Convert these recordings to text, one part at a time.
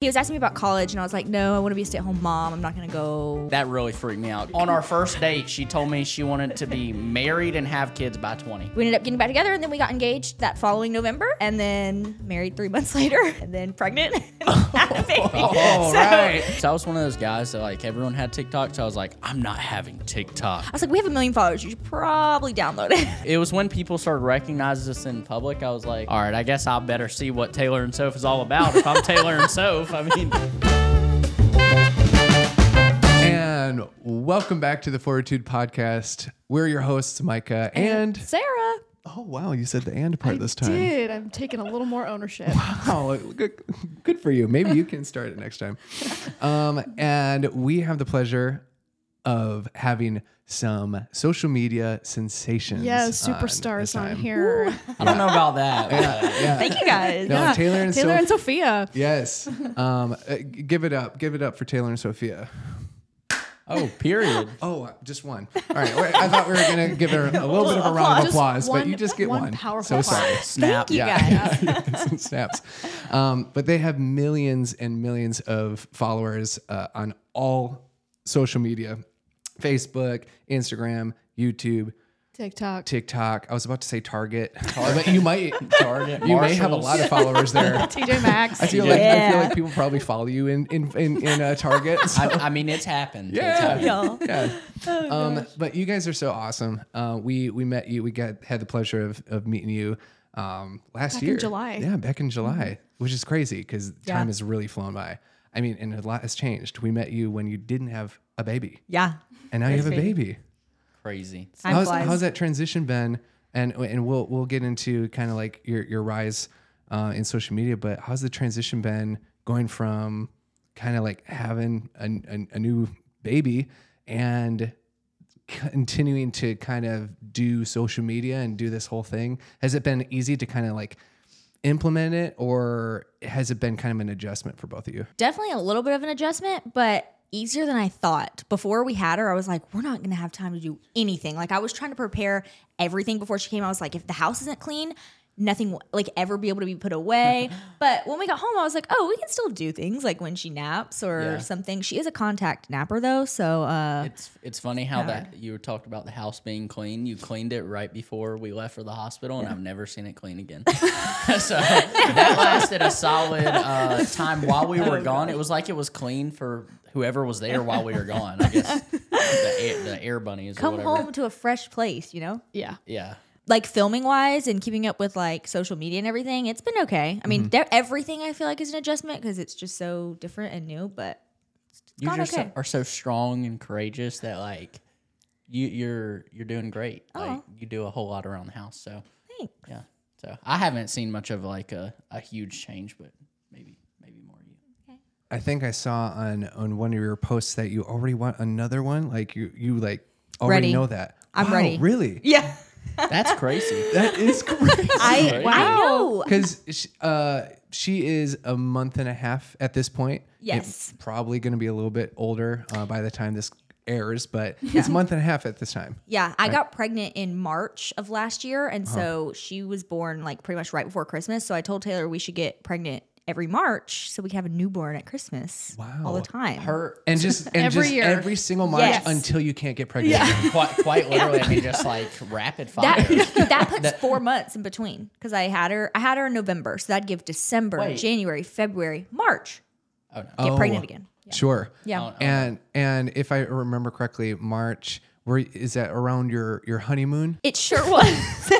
He was asking me about college, and I was like, no, I want to be a stay at home mom. I'm not going to go. That really freaked me out. On our first date, she told me she wanted to be married and have kids by 20. We ended up getting back together, and then we got engaged that following November, and then married three months later, and then pregnant and had a baby. Oh, So- right. So I was one of those guys that like everyone had TikTok, so I was like, I'm not having TikTok. I was like, we have a million followers. You should probably download it. It was when people started recognizing us in public. I was like, all right, I guess I better see what Taylor and Soph is all about. If I'm Taylor and Soph, I mean, And welcome back to the Fortitude Podcast. We're your hosts, Micah and. Sarah. Oh, wow. You said the and part this time. Did I'm taking a little more ownership. Oh, good, good for you. Maybe you can start it next time. Um, and we have the pleasure of having some social media sensations. Yeah, on this superstars on time. here. I don't know about that. Yeah. Thank you guys. No, Yeah, Taylor and Taylor Soph- and Sophia. Yes. Um, uh, give it up. Give it up for Taylor and Sophia. Oh, period. Oh, uh, just one. All right. wait, I thought we were going to give her a little bit of a round of Just applause, but you just get one one. powerful so sorry. Snap. Thank you Yeah. guys. Some snaps. Um, but they have millions and millions of followers uh, on all social media Facebook, Instagram, YouTube, TikTok. TikTok. I was about to say Target, but you might. Target. You may have a lot of followers there. TJ Maxx. I feel like I feel like people probably follow you in in in, in uh, Target. so- I, I mean, it's happened. It's Yeah. happened. Y'all. yeah. Oh, um, but you guys are so awesome. Uh, we we met you. We got had the pleasure of of meeting you um, last Back in year. July. Yeah, back in July, which is crazy because Yeah. time has really flown by. I mean, and a lot has changed. We met you when you didn't have a baby, Yeah. and now you have a baby. Crazy. Time How's, flies. how's that transition been? And and we'll we'll get into kind of like your your rise uh, in social media, but how's the transition been going from kind of like having a, a, a new baby and continuing to kind of do social media and do this whole thing? Has it been easy to kind of like implement it, or has it been kind of an adjustment for both of you? Definitely a little bit of an adjustment, but easier than I thought. Before we had her, I was like, we're not going to have time to do anything. Like, I was trying to prepare everything before she came. I was like, if the house isn't clean, nothing will like ever be able to be put away. but when we got home, I was like, oh, we can still do things like when she naps or Yeah. something. She is a contact napper though, so uh It's it's funny how that you were talked about the house being clean. You cleaned it right before we left for the hospital, and I've never seen it clean again. so that lasted a solid uh, time while we were gone. It was like it was clean for whoever was there while we were gone. I guess the air, the air bunnies or come whatever. home to a fresh place, you know? yeah. Yeah. Like filming wise and keeping up with like social media and everything, it's been okay. I mean, Mm-hmm. everything I feel like is an adjustment because it's just so different and new. But You gone just okay. are so strong and courageous that like you you're you're doing great. Like Oh. you do a whole lot around the house. So thanks. yeah. So I haven't seen much of like a, a huge change, but maybe maybe more you. I think I saw on on one of your posts that you already want another one. Like you you like already Ready. know that. I'm Wow, ready. Really? Yeah, That's crazy. That is crazy. I Right? I know. Because uh, she is a month and a half at this point. Yes. It's probably going to be a little bit older uh, by the time this airs, but it's a month and a half at this time. Yeah, I got pregnant in March of last year, and Uh-huh. so she was born like pretty much right before Christmas. So I told Taylor we should get pregnant every March so we have a newborn at Christmas wow. all the time. Her And just and Every just year. every single March Yes. until you can't get pregnant. again. quite quite literally, I mean, just like rapid fire. that that puts four months in between because I had her I had her in November, so that'd give December, Wait. January, February, March. oh no. Get Oh. pregnant again. Yeah. Sure. Yeah. Oh, And and if I remember correctly, March. Where is that around your your honeymoon? It sure was.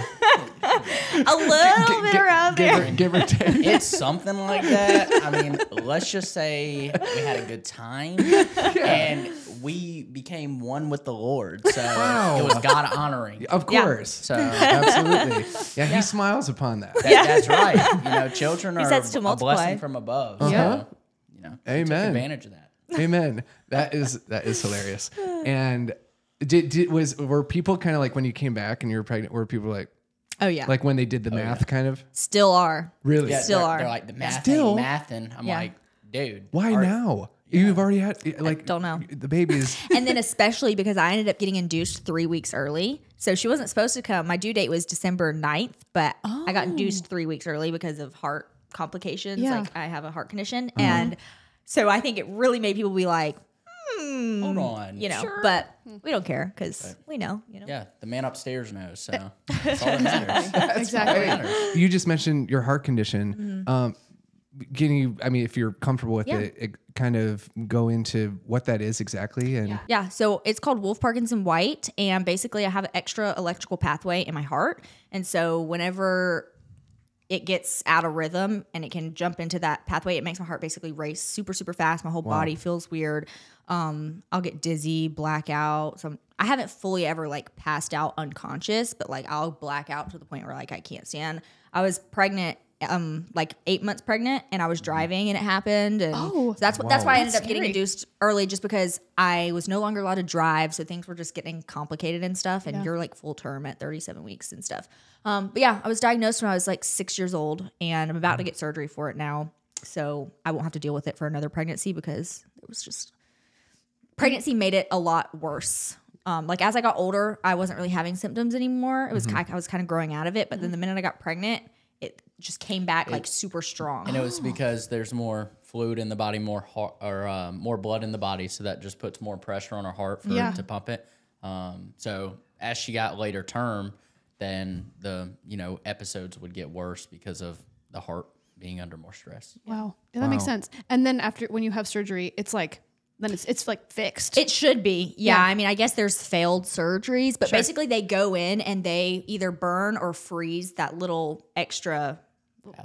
A little bit around give there. Or, give or take. It's something like that. I mean, let's just say we had a good time and we became one with the Lord. So Wow. it was God honoring. Of Yeah. course. So Absolutely. Yeah, he smiles upon that. that, that's right. You know, children He are to a multiply. blessing from above. Uh-huh. So, you know, take Amen. advantage of that. Amen. That is that is hilarious. And did, did was were people kind of like when you came back and you were pregnant? Were people like Oh yeah. like when they did the oh, math? Kind of Still are. really? Yeah, Still they're, are. They're like the math Still? ain't math, and I'm Yeah. like, dude, Why are- now? You've already had like don't know. the babies. and then especially because I ended up getting induced three weeks early. So she wasn't supposed to come. My due date was December 9th, but I got oh. induced three weeks early because of heart complications. Yeah. Like I have a heart condition, uh-huh. and so I think it really made people be like, hmm, Hold on. you know. But we don't care because we know, you know. Yeah, the man upstairs knows. So that's all that matters. All that exactly. matters. You just mentioned your heart condition. Um, can you? I mean, if you're comfortable with Mm-hmm. Yeah. it, it, kind of go into what that is exactly. And Yeah, so it's called Wolff Parkinson White, and basically I have an extra electrical pathway in my heart, and so whenever it gets out of rhythm and it can jump into that pathway, it makes my heart basically race super super fast. My whole body feels weird. Um, I'll get dizzy, blackout. Some I haven't fully ever like passed out unconscious, but like I'll black out to the point where like I can't stand. I was pregnant. Um, like eight months pregnant, and I was driving, and it happened, and Oh. so that's what that's why I ended up getting scary. induced early just because I was no longer allowed to drive. So things were just getting complicated and stuff. And Yeah. you're like full term at 37 weeks and stuff. Um, but yeah, I was diagnosed when I was like six years old and I'm about to get surgery for it now. So I won't have to deal with it for another pregnancy because it was just pregnancy made it a lot worse. Um, like as I got older, I wasn't really having symptoms anymore. It was ki I was kind of growing out of it. But then the minute I got pregnant, just came back like super strong. And it was because there's more fluid in the body, more heart, or uh, more blood in the body, so that just puts more pressure on her heart for Yeah. it to pump it. Um, so as she got later term, then the you know episodes would get worse because of the heart being under more stress. Wow. Yeah, that makes sense. And then after when you have surgery, it's like then it's it's like fixed. It should be. Yeah. Yeah. I mean, I guess there's failed surgeries, but Sure. basically they go in and they either burn or freeze that little extra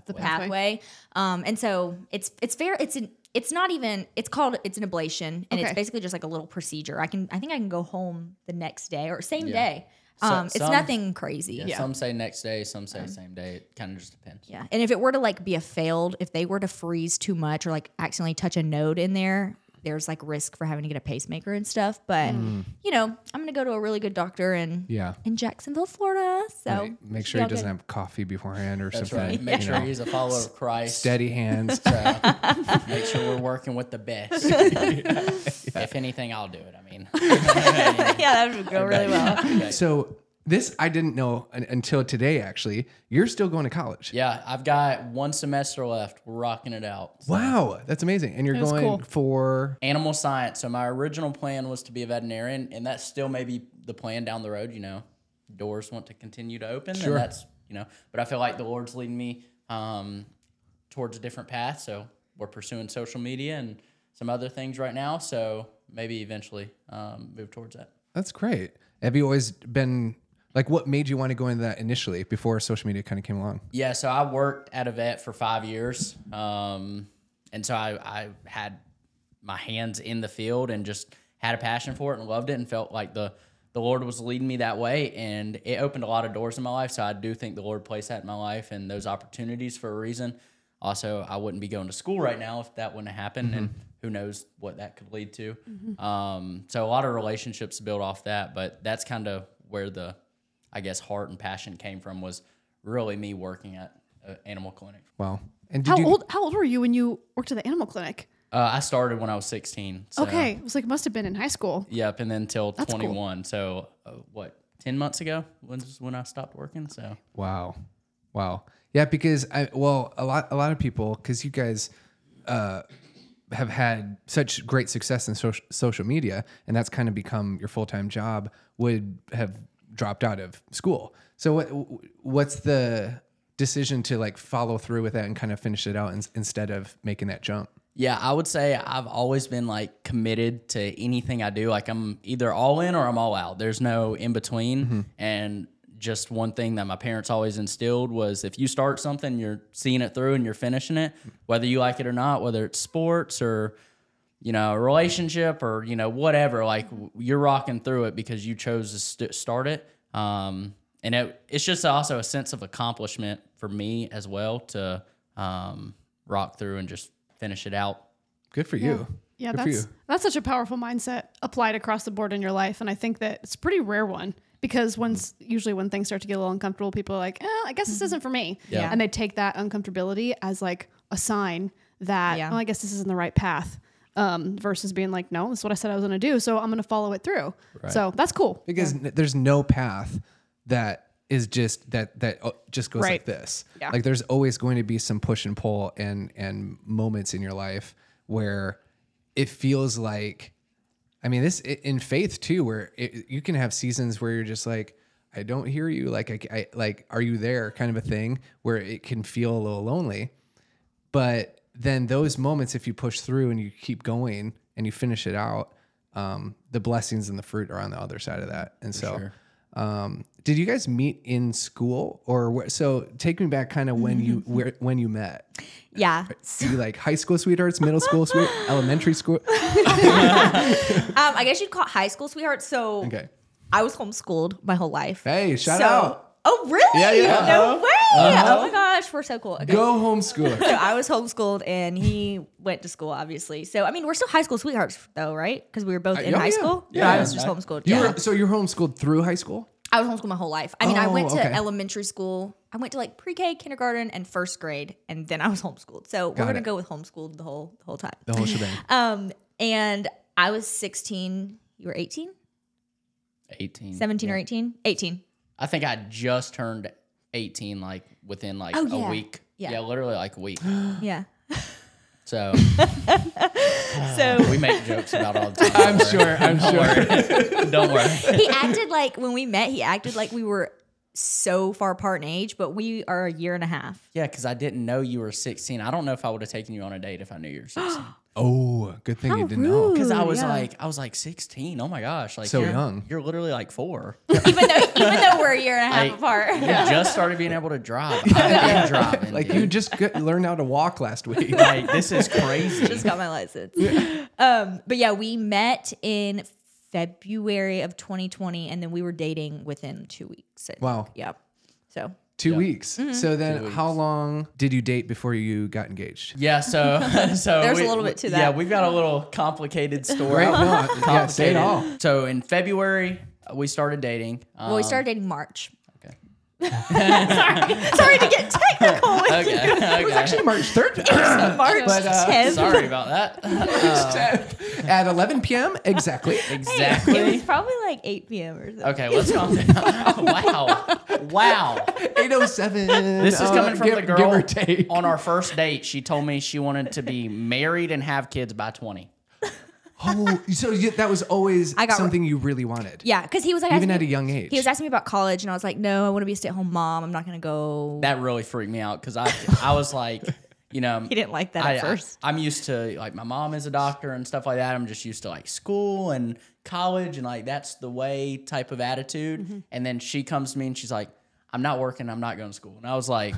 the pathway. Um, and so it's it's fair. It's an it's not even it's called it's an ablation and it's basically just like a little procedure. I can I think I can go home the next day or same Yeah. day. So- Um, it's some- nothing crazy. Yeah, Some say next day, some say same day. It kind of just depends. Yeah. And if it were to like be a failed, if they were to freeze too much or like accidentally touch a node in there, there's like risk for having to get a pacemaker and stuff. But mm. you know, I'm gonna go to a really good doctor in yeah, in Jacksonville, Florida. So Right. make sure he doesn't good. have coffee beforehand or That's something. right. Make you sure he's a follower of Christ. steady hands. So make sure we're working with the best. If anything, I'll do it. I mean, yeah, that would go really well. So this I didn't know until today. Actually, you're still going to college. Yeah, I've got one semester left. We're rocking it out. So- Wow, that's amazing. And you're That's going cool. for Animal science. So my original plan was to be a veterinarian, and that still may be the plan down the road. You know, doors want to continue to open, Sure. and that's you know. But I feel like the Lord's leading me um, towards a different path. So we're pursuing social media and some other things right now. So maybe eventually um, move towards that. that's great. Have you always been like what made you want to go into that initially before social media kind of came along? Yeah, so I worked at a vet for five years, um, and so I, I had my hands in the field and just had a passion for it and loved it and felt like the the Lord was leading me that way, and it opened a lot of doors in my life. So I do think the Lord placed that in my life and those opportunities for a reason. Also, I wouldn't be going to school right now if that wouldn't have happened, and who knows what that could lead to. Um, so a lot of relationships built off that, but that's kind of where the I guess heart and passion came from was really me working at an animal clinic. Wow. And how you, old how old were you when you worked at the animal clinic? Uh, I started when I was 16. So, Okay, it was like must have been in high school. Yep, and then till That's cool. 21. So uh, what? 10 months ago was when I stopped working. So Wow. Wow. Yeah, because I well, a lot a lot of people cuz you guys uh have had such great success in social social media and that's kind of become your full-time job would have dropped out of school. So what what's the decision to like follow through with that and kind of finish it out in, instead of making that jump? Yeah, I would say I've always been like committed to anything I do. Like I'm either all in or I'm all out. There's no in between. Mm-hmm. And just one thing that my parents always instilled was if you start something, you're seeing it through and you're finishing it, whether you like it or not, whether it's sports or you know, a relationship or you know whatever. Like you're rocking through it because you chose to st- start it. Um, and it, it's just also a sense of accomplishment for me as well to um, rock through and just finish it out. Good for you. Yeah, Good for that's you. that's such a powerful mindset applied across the board in your life, and I think that it's a pretty rare one because when s- usually when things start to get a little uncomfortable, people are like, eh, "I guess this isn't for me," Yeah. and they take that uncomfortability as like a sign that, Yeah. "Oh, I guess this isn't the right path," um, versus being like, "No, this is what I said I was going to do, so I'm going to follow it through." So that's cool. because n there's no path that is just that that uh, just goes like this. Yeah. Like there's always going to be some push and pull and and moments in your life where it feels like I mean this in faith too where it, you can have seasons where you're just like I don't hear you like I, I like are you there kind of a thing where it can feel a little lonely but then those moments if you push through and you keep going and you finish it out um, the blessings and the fruit are on the other side of that and so sure. um, did you guys meet in school or where, so take me back kind of when you where, when you met Yeah. you like high school sweethearts middle school sweet elementary school Um, I guess you'd call it high school sweetheart. So okay I was homeschooled my whole life. Hey, shout So- out. Oh, really? Yeah, yeah. No way. Oh my gosh, we're so cool. Okay. go homeschooler So I was homeschooled and he went to school, obviously. So I mean, we're still high school sweethearts, though, right? Because we were both in oh, high yeah. school. Yeah, but I was just homeschooled. you yeah. were so you're homeschooled through high school I was homeschooled my whole life. I mean, I Oh, went to okay. elementary school. I went to like pre-K, kindergarten, and first grade, and then I was homeschooled. So we're gonna it. go with homeschooled the whole the whole time. the whole shebang Um, and I was 16. You were 18, 18. 17 or 18, 18. I think I just turned 18, like within like Oh, a yeah. week. Yeah. Yeah. literally like a week. Yeah. So So we make jokes about all the time. I'm sure I'm Don't sure worry. Don't worry. he acted like when we met, he acted like we were so far apart in age, but we are a year and a half. Yeah, because I didn't know you were 16. I don't know if I would have taken you on a date if I knew you were 16. oh good thing you didn't know Because I was yeah. like, I was like 16. Oh my gosh, like So you're, young. You're literally like four. even though even though we're a year and a half Like, apart. You just started being able to drive. I've been driving. like dude. you just got, learned how to walk last week like this is crazy. just got my license. Um, but yeah, we met in February of 2020, and then we were dating within two weeks. I think. Wow. Yeah. So two weeks Mm-hmm. so then how long did you date before you got engaged Yeah, so so There's a little bit to that. Yeah, that. we've got a little complicated story. right no yeah say it all So in February uh, we started dating. well, we Um, started dating March. Okay. sorry, sorry to get technical with Okay. okay. actually march 3rd March But, uh, 10th. Sorry about that. at 11 p.m exactly exactly. It was probably like 8 p.m. or something. Okay, let's calm down. wow. Wow. 807 This is coming from give, the give girl or take on our first date. She told me she wanted to be married and have kids by 20. Oh so you, that was always I got- something you really wanted Yeah, because he was like even asking at a me- young age He was asking me about college, and I was like, "No, I want to be a stay-at-home mom. I'm not going to go." That really freaked me out because I I was like, you know, he didn't like that I, at first. I, am used to like my mom is a doctor and stuff like that. I'm just used to like school and college and like that's the way type of attitude. Mm-hmm. And then she comes to me and she's like, I'm not working. I'm not going to school. And I was like,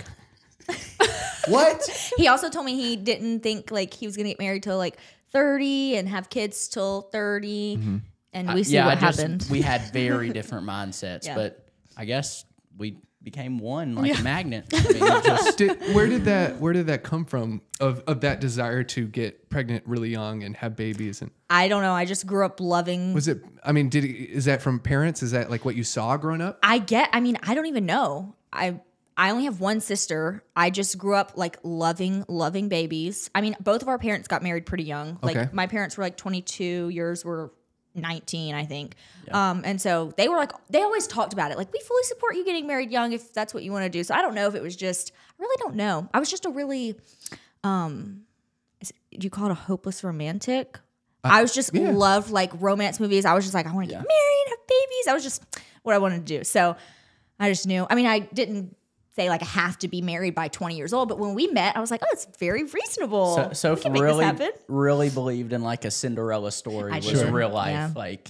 what? he also told me he didn't think like he was going to get married till like 30 and have kids till 30, mm-hmm. and we see yeah, what I just, happened. we had very different mindsets, Yeah. but I guess we became one like a magnet. I mean, just, did, where did that where did that come from of, of that desire to get pregnant really young and have babies and I don't know. I just grew up loving. was it i mean did is that from parents is that like what you saw growing up I get. I mean, I don't even know. I I only have one sister. I just grew up like loving loving babies. I mean, both of our parents got married pretty young. Like Okay. my parents were like 22. Yours were 19, I think. Um, and so they were like, they always talked about it. Like, we fully support you getting married young if that's what you want to do. So I don't know if it was just. I really don't know. I was just a really, um, is, do you call it a hopeless romantic? I was just yeah. loved like romance movies. I was just like, I want to get married, have babies. I was just what I wanted to do. So I just knew. I mean, I didn't say like I have to be married by 20 years old, but when we met, I was like, oh, it's very reasonable. so, so We can make this really, really believed in like a Cinderella story I was did. real life. Yeah. Like,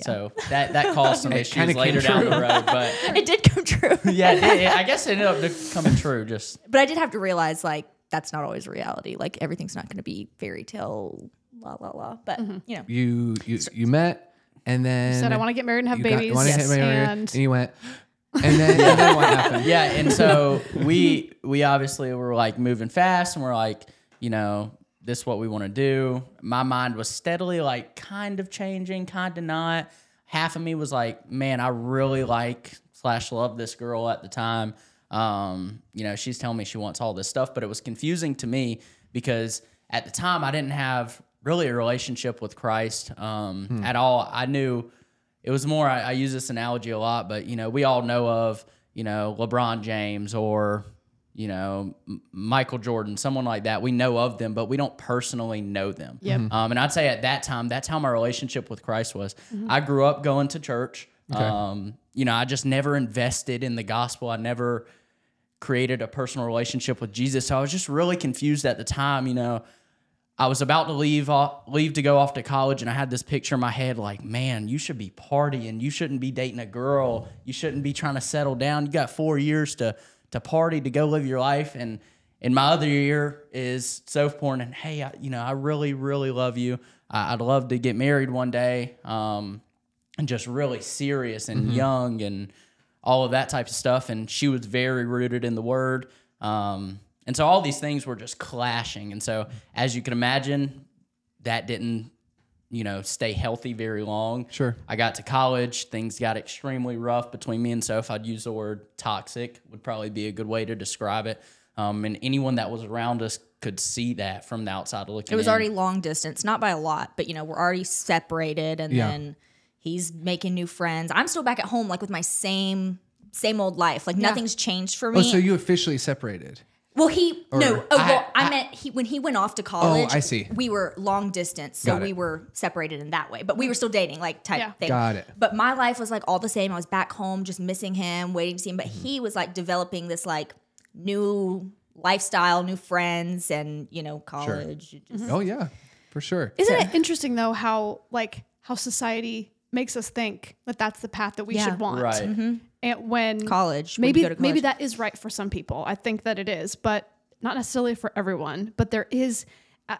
so that that caused some issues later down the road, but It did come true. yeah, it, did. I guess it ended up coming true. Just but I did have to realize like that's not always reality. Like everything's not going to be fairy tale, la la la. But mm-hmm. you know, you you you met and then Said I want to get married and have you got- babies. wanna get yes. married, and and you went and then, and then what happened yeah, and so we we obviously were like moving fast, and we're like, you know, this is what we want to do. My mind was steadily like kind of changing, kind of not. Half of me was like, man, I really like slash love this girl at the time. Um, you know, she's telling me she wants all this stuff, but it was confusing to me because at the time I didn't have really a relationship with Christ um, at all. I knew it was more. I, I use this analogy a lot, but you know, we all know of you know, LeBron James or you know, Michael Jordan, someone like that. We know of them, but we don't personally know them. Yep. Um, and I'd say at that time, that's how my relationship with Christ was. I grew up going to church. Um, you know, I just never invested in the gospel. I never created a personal relationship with Jesus. So I was just really confused at the time. You know, I was about to leave off, leave to go off to college, and I had this picture in my head like, man, you should be partying. You shouldn't be dating a girl. You shouldn't be trying to settle down. You got four years to to party to go live your life. And in my other year is self porn. And hey, I, you know, I really, really love you. I, I'd love to get married one day. Um, and just really serious and young and all of that type of stuff. And she was very rooted in the word. Um, and so all these things were just clashing. And so, as you can imagine, that didn't, you know, stay healthy very long. Sure. I got to college, things got extremely rough between me and Soph. I'd use the word toxic, would probably be a good way to describe it. Um, and anyone that was around us could see that from the outside looking It was in. already long distance, not by a lot, but you know, we're already separated and Yeah. then he's making new friends. I'm still back at home like with my same same old life. Like nothing's changed for me. Oh, so you officially separated? Well, he no. Oh, I- well, I, meant he when he went off to college. Oh, I see. We were long distance, so Got it. we were separated in that way, but we were still dating, like type Yeah. thing. Got it. But my life was like all the same. I was back home, just missing him, waiting to see him. But Mm-hmm. he was like developing this like new lifestyle, new friends, and you know, college. Just- Oh yeah, for sure. Isn't it interesting though how like how society makes us think that that's the path that we Yeah. should want, right. And when College, maybe go to maybe that is right for some people. I think that it is, but not necessarily for everyone. But there is,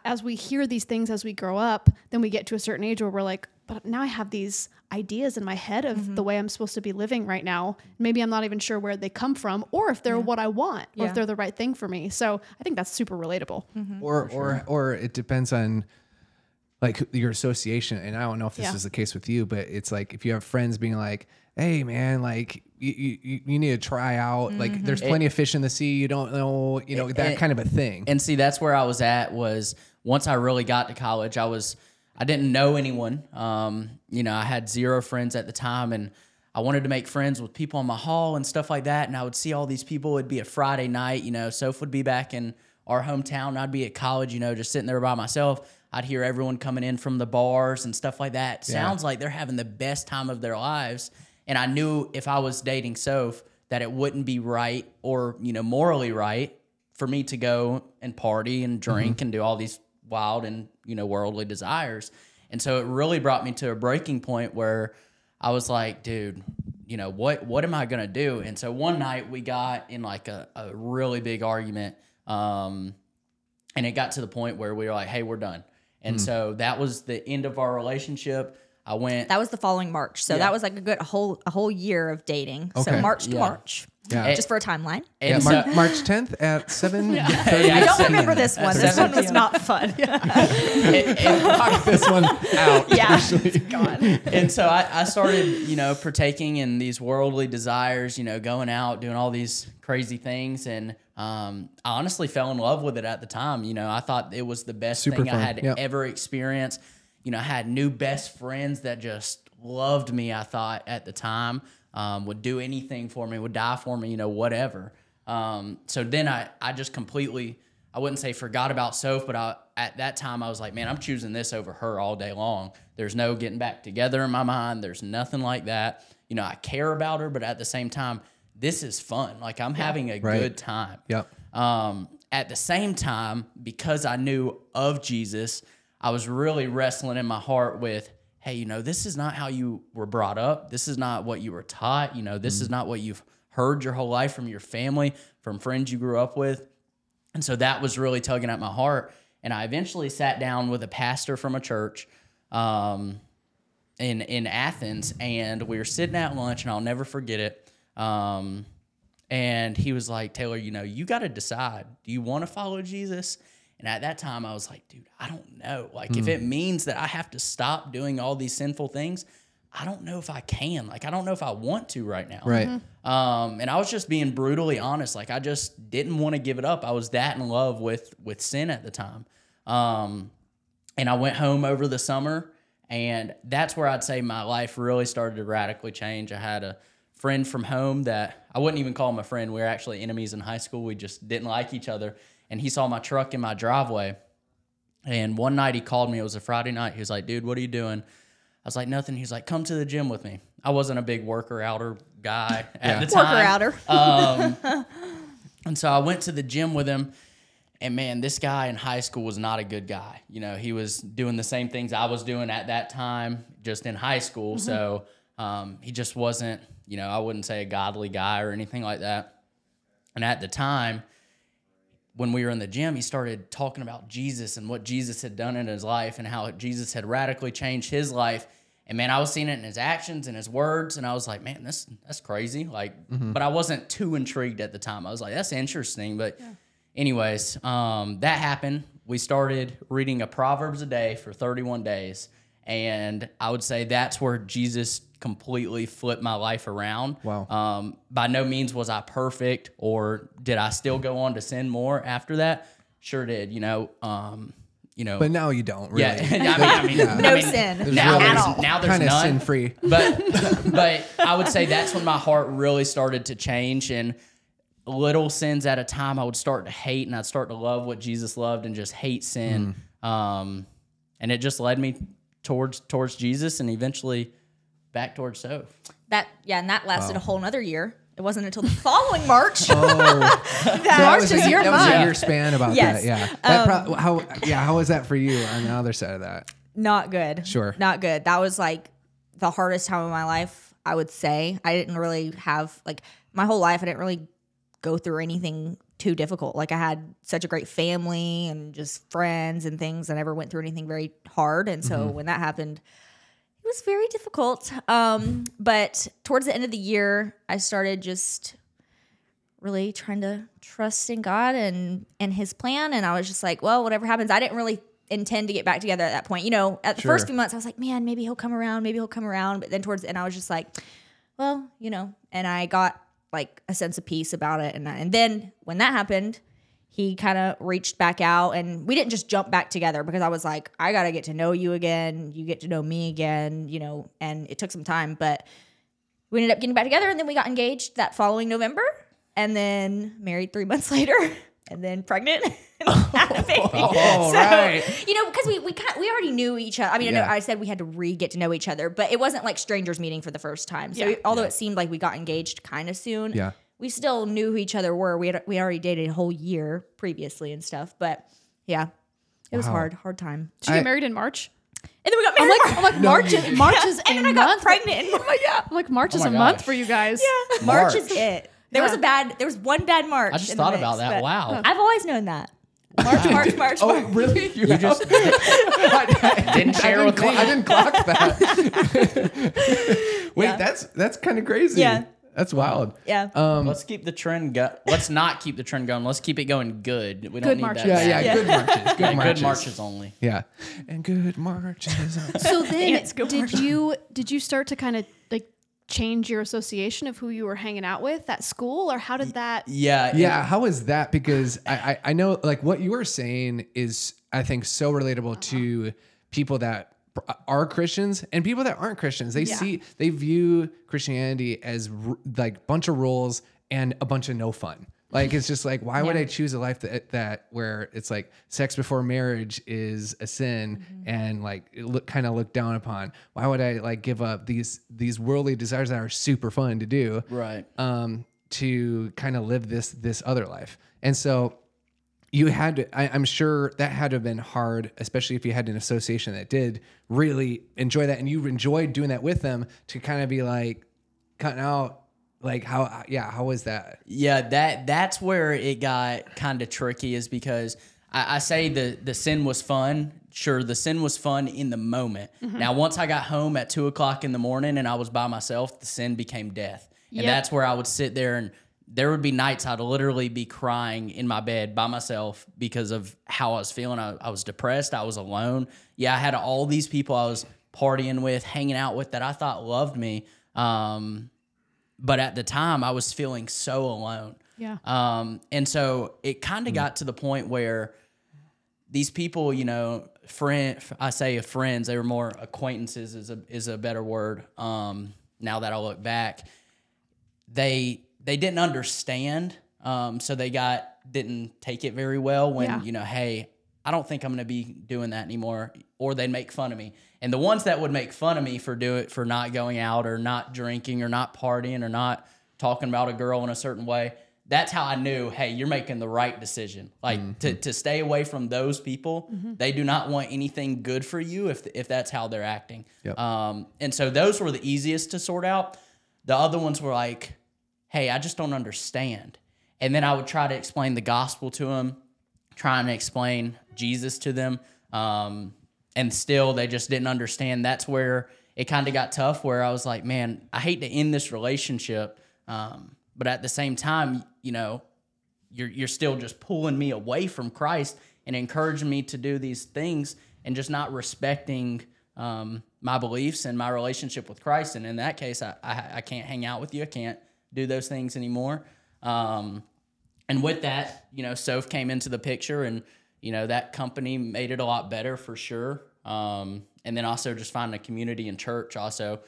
as we hear these things as we grow up, then we get to a certain age where we're like, but now I have these ideas in my head of Mm-hmm. the way I'm supposed to be living right now. Maybe I'm not even sure where they come from, or if they're what I want, or Yeah. if they're the right thing for me. So I think that's super relatable. or or or it depends on like your association and i don't know if this Yeah. is the case with you but it's like if you have friends being like hey man like you, you, you need to try out like there's plenty of fish in the sea you don't know you know that it- kind of a thing And see, that's where I was at. Was once I really got to college, I was I didn't know anyone. Um, you know, I had zero friends at the time, and I wanted to make friends with people in my hall and stuff like that. And I would see all these people. It'd be a Friday night. You know, Soph would be back in our hometown. I'd be at college. You know, just sitting there by myself. I'd hear everyone coming in from the bars and stuff like that. Sounds like they're having the best time of their lives. And I knew if I was dating Soph, that it wouldn't be right or you know morally right for me to go and party and drink and do all these wild and you know worldly desires. And so it really brought me to a breaking point where i was like dude you know what what am i gonna do? And so one night we got in like a, a really big argument um and it got to the point where we were like hey we're done and hmm. so that was the end of our relationship i went That was the following March. So Yeah. that was like a good a whole a whole year of dating. Okay. So March to Yeah. March. Yeah. Just for a timeline. and yeah, so- Mar- march 10th at 7 Yeah, I don't remember this one. This one was not fun. and- and- knock this one out yeah. God. and so I, I started, you know, partaking in these worldly desires, you know, going out, doing all these crazy things. And um, I honestly fell in love with it at the time. You know, I thought it was the best Super thing I had yep. ever experienced. You know, I had new best friends that just loved me, I thought, at the time, um, would do anything for me, would die for me, you know, whatever. Um, so then I, I just completely, I wouldn't say forgot about Soph, but I, at that time I was like, man, I'm choosing this over her all day long. There's no getting back together in my mind. There's nothing like that. You know, I care about her, but at the same time, this is fun. Like I'm having a Right. good time. Yep. Um, at the same time, because I knew of Jesus, I was really wrestling in my heart with, hey, you know, this is not how you were brought up. This is not what you were taught. You know, this is not what you've heard your whole life from your family, from friends you grew up with. And so that was really tugging at my heart. And I eventually sat down with a pastor from a church um, in in Athens, and we were sitting at lunch, and I'll never forget it. Um, and he was like, Taylor, you know, you got to decide. Do you want to follow Jesus? And at that time, I was like, dude, I don't know. Like, if it means that I have to stop doing all these sinful things, I don't know if I can. Like, I don't know if I want to right now. right Um, and I was just being brutally honest. Like I just didn't want to give it up. I was that in love with with sin at the time. Um, and I went home over the summer, and that's where I'd say my life really started to radically change. I had a friend from home that I wouldn't even call him a friend. We were actually enemies in high school. We just didn't like each other. And he saw my truck in my driveway. And one night he called me. It was a Friday night. He was like, dude, what are you doing? I was like, nothing. He's like, come to the gym with me. I wasn't a big worker outer guy at Yeah. the Worker outer. Um, and so I went to the gym with him. And man, this guy in high school was not a good guy. You know, he was doing the same things I was doing at that time, just in high school. So um, he just wasn't, you know, I wouldn't say a godly guy or anything like that. And at the time, when we were in the gym, he started talking about Jesus and what Jesus had done in his life and how Jesus had radically changed his life. And man, I was seeing it in his actions and his words, and I was like, man, this that's crazy. Like, but I wasn't too intrigued at the time. I was like, that's interesting. But, anyways, um, that happened. We started reading a Proverbs a day for 31 days, and I would say that's where Jesus completely flipped my life around. Wow. Um, by no means was I perfect, or did I still go on to sin more after that? Sure did. You know. Um, you know. But now you don't really. yeah. I mean, I mean, I No mean, sin. Now really- there's, At all. now there's Kind of none. sin free. But but I would say that's when my heart really started to change and little sins at a time I would start to hate and I'd start to love what Jesus loved and just hate sin. Um, and it just led me towards towards Jesus and eventually back towards Soph. That yeah, and that lasted a whole nother year. It wasn't until the following March. Oh, that that was, a, is your that was a year span about Yes. that. Yeah. That pro- um, how yeah, how was that for you on the other side of that? not good. Sure. Not good. That was like the hardest time of my life, I would say. I didn't really have like my whole life I didn't really go through anything too difficult. Like I had such a great family and just friends and things. I never went through anything very hard. And so mm-hmm. when that happened, it was very difficult. Um, but towards the end of the year, I started just really trying to trust in God and and His plan. And I was just like, well, whatever happens. I didn't really intend to get back together at that point. You know, at the Sure. first few months, I was like, man, maybe he'll come around. Maybe he'll come around. But then towards the end, I was just like, well, you know. And I got like a sense of peace about it. And I, and then when that happened. He kind of reached back out, and we didn't just jump back together because I was like, I got to get to know you again. You get to know me again, you know, and it took some time, but we ended up getting back together and then we got engaged that following November and then married three months later and then pregnant and a baby. Oh, so, right. you know, because we we kind we already knew each other. I mean, I, know I said we had to re get to know each other, but it wasn't like strangers meeting for the first time. So Yeah. although it seemed like we got engaged kind of soon, Yeah. We still knew who each other were. We had we already dated a whole year previously and stuff, but yeah. It was Wow. hard, hard time. Did you get married in March? And then we got I'm married. like, I'm like March. Is, March is and a then I got month. pregnant. And, yeah. I'm like March oh is my a month for you guys. Yeah, March, is March. it. There was Yeah. a bad. There was one bad March. I just in the thought mix, about that. but Wow. I've always known that. March, March, March. Oh, March. really? You, just didn't share I with didn't, me. I didn't clock that. Wait, Yeah. that's that's kind of crazy. Yeah. That's wild. Yeah. Um, Let's keep the trend go. Let's not keep the trend going. Let's keep it going good. We don't Good need marches. that. yeah, yeah, bad. good marches. Good Yeah, marches. good marches only. Yeah. And good marches. So then, Dance, go did March. you did you start to kind of like change your association of who you were hanging out with at school, or how did that? Yeah. it- yeah, how is that? Because I, I I know like what you were saying is I think so relatable to people that are Christians and people that aren't Christians. They Yeah. see they view Christianity as r- like bunch of rules and a bunch of no fun. Like it's just like why would I choose a life that that where it's like sex before marriage is a sin and like look kind of looked down upon. Why would I like give up these these worldly desires that are super fun to do? Right. um, to kind of live this this other life. And so you had to, I, I'm sure that had to have been hard, especially if you had an association that did really enjoy that and you enjoyed doing that with them to kind of be like cutting out like how yeah how was that Yeah, that that's where it got kind of tricky is because I, I say the the sin was fun. Sure, the sin was fun in the moment. Mm-hmm. Now, once I got home at two o'clock in the morning and I was by myself, the sin became death, and Yep. that's where I would sit there and there would be nights I'd literally be crying in my bed by myself because of how I was feeling. I, I was depressed. I was alone. Yeah, I had all these people I was partying with, hanging out with that I thought loved me. Um, but at the time, I was feeling so alone. Yeah. Um, and so it kind of got to the point where these people, you know, friend, I say friends, they were more acquaintances is a, is a better word. Um, now that I look back, they they didn't understand, um, so they got didn't take it very well when Yeah. you know, hey, I don't think I'm going to be doing that anymore, or they'd make fun of me. And the ones that would make fun of me for do it for not going out or not drinking or not partying or not talking about a girl in a certain way. That's how I knew, hey, you're making the right decision. Like to, to stay away from those people. They do not want anything good for you if if that's how they're acting. Yep. Um, and so those were the easiest to sort out. The other ones were like, hey, I just don't understand. And then I would try to explain the gospel to them, trying to explain Jesus to them. Um, and still, they just didn't understand. That's where it kind of got tough, where I was like, man, I hate to end this relationship. Um, but at the same time, you know, you're, you're still just pulling me away from Christ and encouraging me to do these things and just not respecting um, my beliefs and my relationship with Christ. And in that case, I, I, I can't hang out with you. I can't do those things anymore. Um, and with that, you know, Soph came into the picture and, you know, that company made it a lot better for sure. Um, and then also just finding a community in church also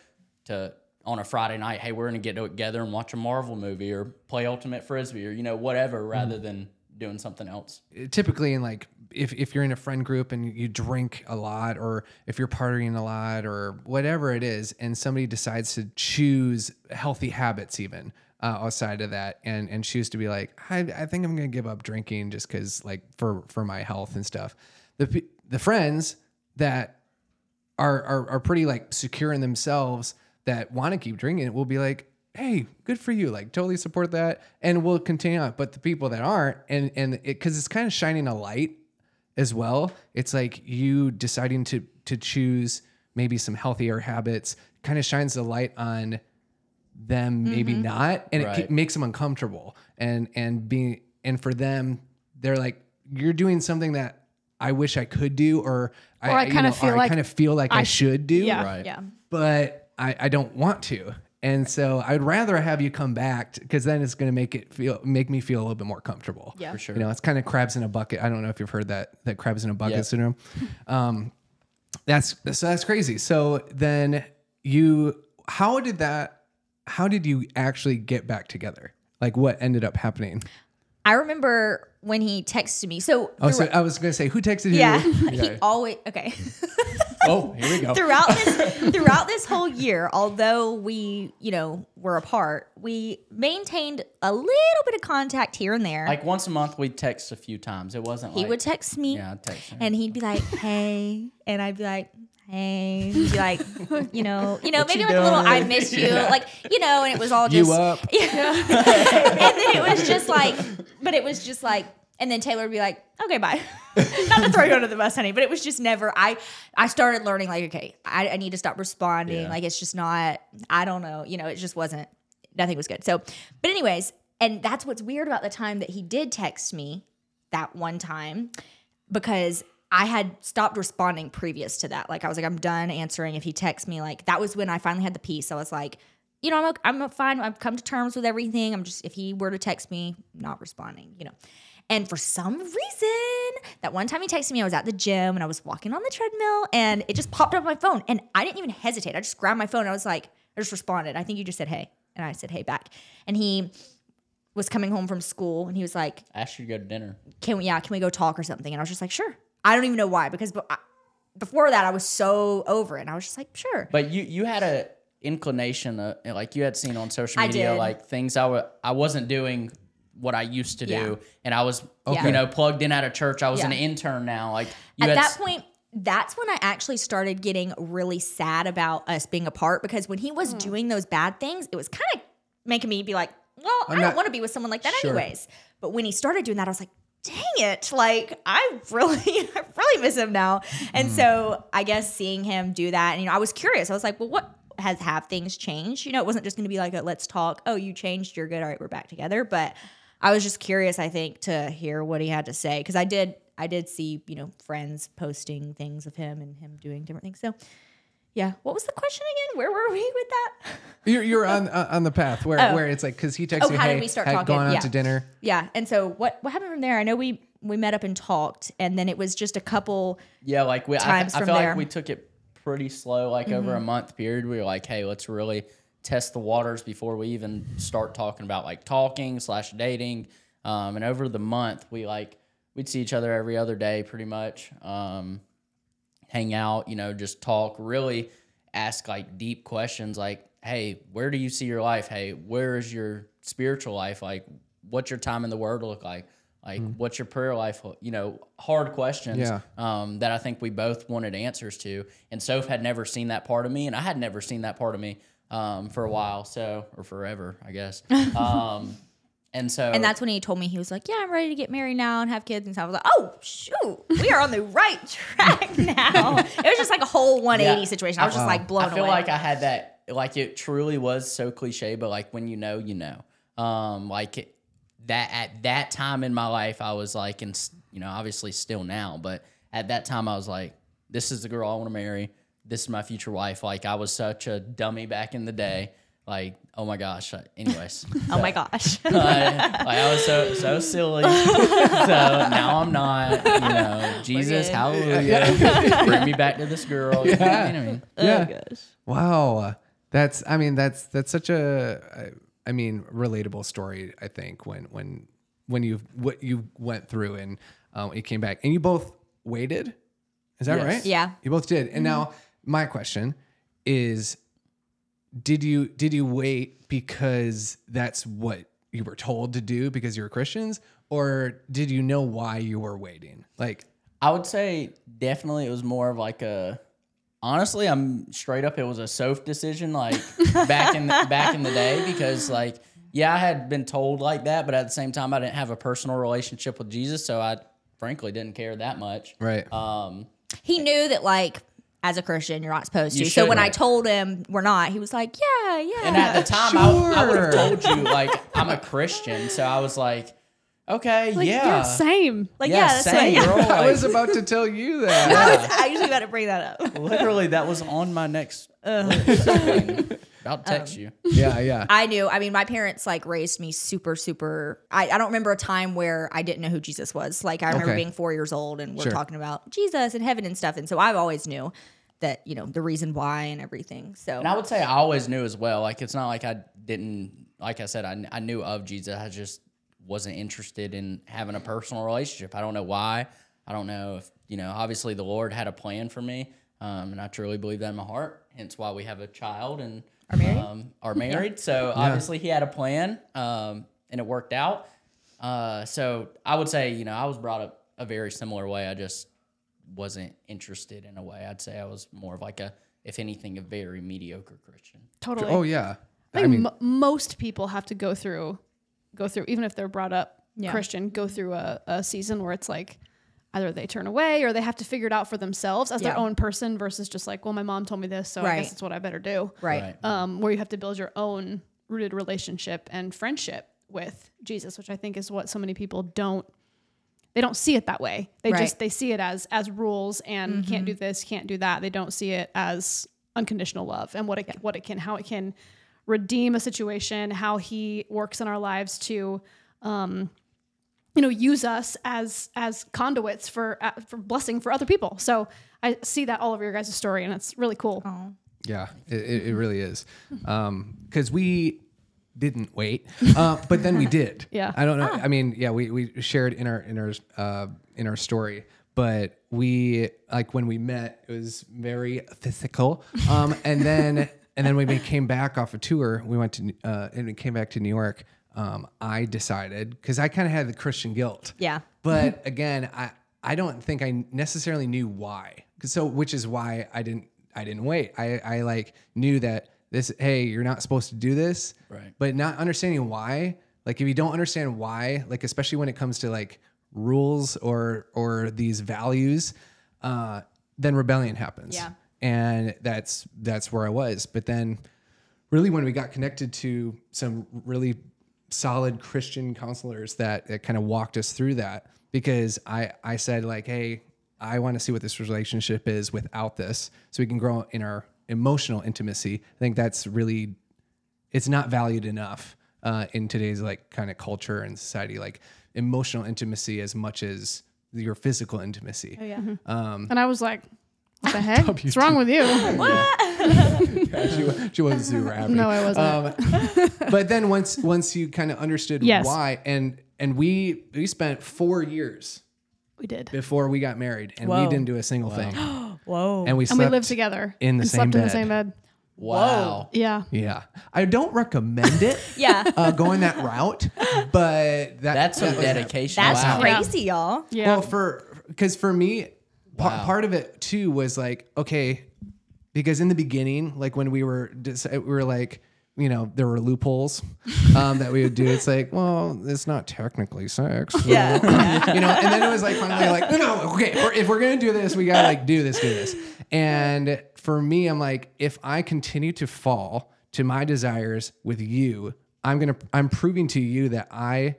to, on a Friday night, hey, we're going to get together and watch a Marvel movie or play Ultimate Frisbee or, you know, whatever, rather than doing something else. typically in like if, if you're in a friend group and you drink a lot or if you're partying a lot or whatever it is and somebody decides to choose healthy habits even uh, outside of that and and choose to be like I, I think I'm gonna give up drinking just because like for for my health and stuff the the friends that are are, are pretty like secure in themselves that want to keep drinking will be like hey good for you like totally support that and we'll continue on but the people that aren't and and it because it's kind of shining a light as well it's like you deciding to to choose maybe some healthier habits kind of shines the light on them maybe mm-hmm. not and it Right. ca- makes them uncomfortable and and being and for them they're like you're doing something that I wish I could do or Or I you kinda feel or I like kind of feel like I, I should do yeah. Right. Yeah. but I, I don't want to. And so I'd rather have you come back because then it's going to make it feel make me feel a little bit more comfortable. Yeah. For sure. You know, it's kind of crabs in a bucket. I don't know if you've heard that that crabs in a bucket Yeah. syndrome. Um, that's so that's crazy. So then you, how did that? How did you actually get back together? Like what ended up happening? I remember when he texted me. So, Oh, so I was going to say who texted you? yeah, you? he always okay. Oh, here we go. throughout this throughout this whole year, although we, you know, were apart, we maintained a little bit of contact here and there. Like once a month, we'd text a few times. It wasn't like. he like, would text me yeah, I'd text him. and he'd be like, "Hey," and I'd be like, "Hey," he'd be like, you know, you know, What maybe you like a little "I miss you," like you know, and it was all You just up? Yeah. and then it was just like, but it was just like, and then Taylor would be like, "Okay, bye." Not to throw you under the bus, honey, but it was just never. I I started learning like, okay, I, I need to stop responding. Yeah. Like it's just not. I don't know. You know, it just wasn't. Nothing was good. So, but anyways, and that's what's weird about the time that he did text me that one time because I had stopped responding previous to that. Like I was like, I'm done answering if he texts me. Like that was when I finally had the peace. I was like, you know, I'm okay, I'm fine. I've come to terms with everything. I'm just if he were to text me, not responding. You know. And for some reason, that one time he texted me, I was at the gym and I was walking on the treadmill and it just popped up on my phone. And I didn't even hesitate. I just grabbed my phone. And I was like, I just responded. I think you just said hey. And I said hey back. And he was coming home from school and he was like, I asked you to go to dinner. can we yeah can we go talk or something and i was just like sure i don't even know why because I- before that i was so over it and i was just like sure But you you had a inclination, uh, like you had seen on social media, like things I wa- I wasn't doing what I used to do, Yeah. and I was Okay. you know plugged in at a church. I was an intern now. Like you at that s- point that's when i actually started getting really sad about us being apart because when he was hmm. doing those bad things it was kind of making me be like well i don't want to be with someone like that Sure. anyways. But when he started doing that i was like dang it like i really i really miss him now. And hmm. so i guess seeing him do that and you know i was curious. I was like well what has have things changed? You know it wasn't just going to be like a let's talk. Oh you changed. You're good. All right we're back together. But i was just curious i think to hear what he had to say because i did i did see you know friends posting things of him and him doing different things so yeah what was the question again where were we with that You're, you're on uh, on the path where, Oh. where it's like because he texted Oh, you, how did we start had talking? gone out Yeah. to dinner. yeah and so what what happened from there i know we we met up and talked and then it was just a couple yeah, like we I, times I from feel there. like we took it pretty slow, like over Mm-hmm. a month period. We were like, hey, let's really test the waters before we even start talking about like talking slash dating. Um, and over the month, we like we'd see each other every other day, pretty much. Um, hang out, you know, just talk. Really ask like deep questions, like, "Hey, where do you see your life? Hey, where is your spiritual life? Like, what's your time in the Word look like? Like, what's your prayer life? You know, hard questions Yeah. um, that I think we both wanted answers to. And Soph had never seen that part of me, and I had never seen that part of me um, for a while, so or forever, I guess. Um, and so, And that's when he told me he was like, "Yeah, I'm ready to get married now and have kids." And so I was like, "Oh shoot, we are on the right track now." it was just like a whole 180 Yeah. situation. I was just like blown away. I feel away. like I had that. Like it truly was so cliche, but like when you know, you know. Um, like it, that at that time in my life, I was like, and you know, obviously still now, but at that time, I was like, this is the girl I want to marry. This is my future wife. Like I was such a dummy back in the day. Like oh my gosh. Anyways, oh my gosh. I, like I was so so silly. so now I'm not. You know, Jesus, good. hallelujah, bring me back to this girl. You know what I mean? yeah. Wow. That's I mean that's that's such a I mean relatable story I think when when when you what you went through and um, you came back and you both waited. Is that Yes. right? Yeah. You both did. And now my question is did you did you wait because that's what you were told to do because you were Christians or did you know why you were waiting? Like I would say definitely it was more of like a. Honestly, I'm straight up. It was a Soph decision, like back in the, back in the day, because like yeah, I had been told like that, but at the same time, I didn't have a personal relationship with Jesus, so I frankly didn't care that much. right. Um, he knew that like as a Christian you're not supposed to. You so when I told him we're not, he was like, "Yeah, yeah." And at the time, I, I would have told you like I'm a Christian, so I was like, okay, Like, yeah, same. like yeah, yeah, that's same, what, girl. I was about to tell you that. I was actually about to bring that up. literally that was on my next. I'll about to text um, you. yeah, yeah. I knew. I mean, my parents like raised me super, super. I, I don't remember a time where I didn't know who Jesus was. Like I remember Okay. being four years old and we're Sure. talking about Jesus and heaven and stuff. And so I've always knew that you know the reason why and everything. So And I would say I always knew as well. Like it's not like I didn't. Like I said, I, I knew of Jesus. I just wasn't interested in having a personal relationship. I don't know why. I don't know if you know. Obviously, the Lord had a plan for me, um, and I truly believe that in my heart. Hence, why we have a child and are married? Um, are married. So obviously, He had a plan, um, and it worked out. Uh, so I would say, you know, I was brought up a very similar way. I just wasn't interested in a way. I'd say I was more of like a, if anything, a very mediocre Christian. Totally. Oh yeah. I, think mo- most people have to go through, go through, even if they're brought up Yeah. Christian, go through a, a season where it's like either they turn away or they have to figure it out for themselves as their own person versus just like, well, my mom told me this, so I guess it's what I better do. right. Um, where you have to build your own rooted relationship and friendship with Jesus, which I think is what so many people don't. They don't see it that way. They Right. just they see it as as rules and can't do this, can't do that. They don't see it as unconditional love and what it what it can how it can redeem a situation, how he works in our lives to um you know use us as as conduits for uh, for blessing for other people. So I see that all over your guys' story and it's really cool. Yeah, it, it, it really is. Because we didn't wait, uh, but then we did. Yeah. I don't know. I mean, yeah, we, we shared in our in our uh, in our story, but we like when we met, it was very physical. Um, and then and then when we came back off a tour, we went to uh, and we came back to New York. Um, I decided because I kind of had the Christian guilt. Yeah. But again, I I don't think I necessarily knew why. 'Cause So which is why I didn't I didn't wait. I I like knew that this hey, you're not supposed to do this. Right. But not understanding why, like if you don't understand why, like especially when it comes to like rules or or these values, uh then rebellion happens. Yeah. And that's that's where I was. But then really when we got connected to some really solid Christian counselors that, that kind of walked us through that because I, I said like, Hey, I want to see what this relationship is without this so we can grow in our emotional intimacy. I think that's really, it's not valued enough uh, in today's like kind of culture and society, like emotional intimacy as much as your physical intimacy. Oh yeah. and I was like, What the heck? What's wrong with you? she, she wasn't super happy. No, I wasn't. Um, but then once once you kind of understood Yes. why, and and we we spent four years We did. before we got married, and we didn't do a single thing, Whoa. and we And we lived together. in the and same slept in bed. the same bed. Wow. Yeah. Yeah, I don't recommend it. yeah. uh, going that route, but that, That's some that dedication. That's wow. crazy, y'all. Yeah. Well, for because for me, Wow. part of it too was like okay, because in the beginning, like when we were dis- we were like. You know, there were loopholes um, that we would do. It's like, well, it's not technically sex. so- Yeah. you know, and then it was like finally like, no, no, okay, if we're, if we're gonna do this, we gotta like do this, do this. And for me, I'm like, if I continue to fall to my desires with you, I'm gonna, I'm proving to you that I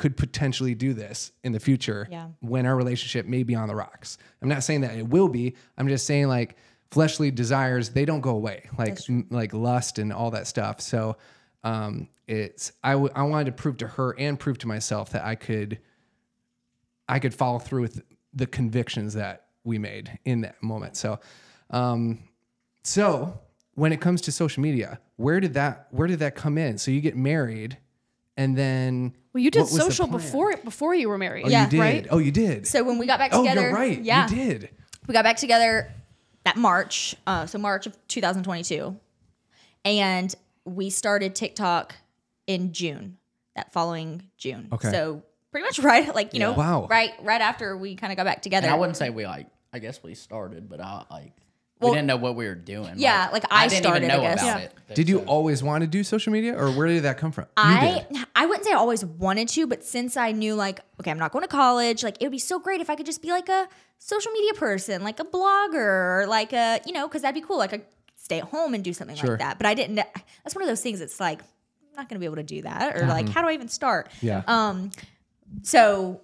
could potentially do this in the future Yeah. when our relationship may be on the rocks. I'm not saying that it will be. I'm just saying like fleshly desires, they don't go away, like m- like lust and all that stuff. So um, it's I, w- I wanted to prove to her and prove to myself that I could I could follow through with the convictions that we made in that moment. So, um, so when it comes to social media, where did that where did that come in? So you get married, and then well, you did what was social plan? before before you were married. Oh, Yeah. you did. Right? Oh, you did. So when we got back together, oh, together, you're right. Yeah, You did. we got back together that March. Uh, so March of 2022, and we started TikTok in June. That following June. Okay. So pretty much right, like you know, Wow. right, right after we kind of got back together. And I wouldn't say we like. I guess we started, but I like. Well, we didn't know what we were doing. yeah, like, I didn't started, even I know guess. about Yeah. it. Did you So- always want to do social media, or where did that come from? I. I wouldn't say I always wanted to, but since I knew like, okay, I'm not going to college, like it would be so great if I could just be like a social media person, like a blogger, or like a you know, because that'd be cool. Like I stay at home and do something Sure. like that. But I didn't. That's one of those things. It's like I'm not going to be able to do that, or like how do I even start? Yeah. Um. So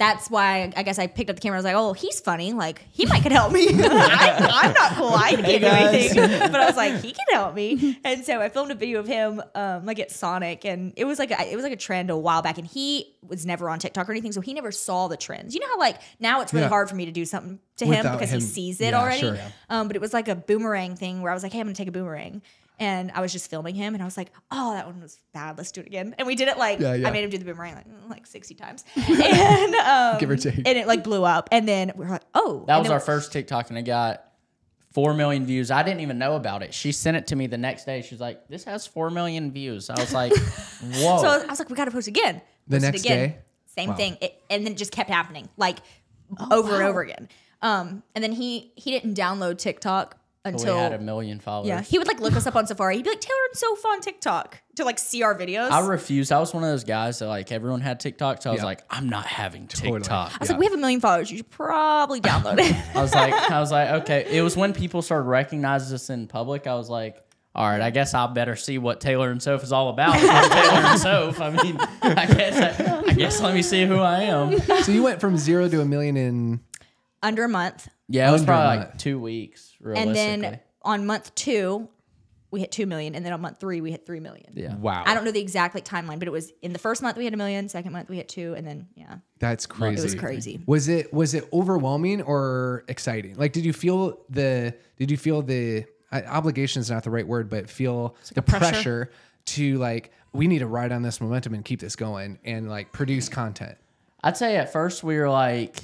that's why I guess I picked up the camera. I was like, oh, he's funny. Like he might could help me. I, I'm not cool. I can't do anything. But I was like, he can help me. And so I filmed a video of him, um, like at Sonic, and it was like a, it was like a trend a while back. And he was never on TikTok or anything, so he never saw the trends. You know how like now it's really Yeah. hard for me to do something to him because him- he sees it yeah, already. sure. Um, but it was like a boomerang thing where I was like, hey, I'm gonna take a boomerang. And I was just filming him, and I was like, "Oh, that one was bad. Let's do it again." And we did it like Yeah, yeah. I made him do the boomerang like mm, like sixty times, and um, Give or take. and it like blew up. And then we are like, "Oh, That and was our first TikTok, and it got four million views. I didn't even know about it. She sent it to me the next day. She's like, "This has four million views." I was like, "Whoa!" So I was like, we got to post again. The Post next again. day? Same Wow. thing. It, and then it just kept happening, like Oh, over and over again. Um, and then he he didn't download TikTok we had a million followers. yeah. He would like look us up on Safari. He'd be like, Taylor and Soph on TikTok to like see our videos. I I refused. I was one of those guys that like everyone had TikTok, so I was Yeah. like, I'm not having Totally. TikTok. I was like, we have a million followers. You should probably download it. I was like, I was like, okay. It was when people started recognizing us in public. I was like, all right, I guess I better see what Taylor and Soph is all about. I'm Taylor and Soph. I mean, I guess, I, I guess let me see who I am. so you went from zero to a million in Under a month. Yeah, it was Under a probably month. like two weeks. And Realistically. then on month two, we hit 2 million. And then on month three, we hit 3 million. yeah. wow. I don't know the exact like timeline, but it was in the first month we hit a million, second month we hit two, and then yeah, That's crazy. it was crazy. Was it was it overwhelming or exciting? Like, did you feel the did you feel the uh, obligation is not the right word, but feel the pressure. pressure. to like we need to ride on this momentum and keep this going and like produce content. I'd say at first we were like,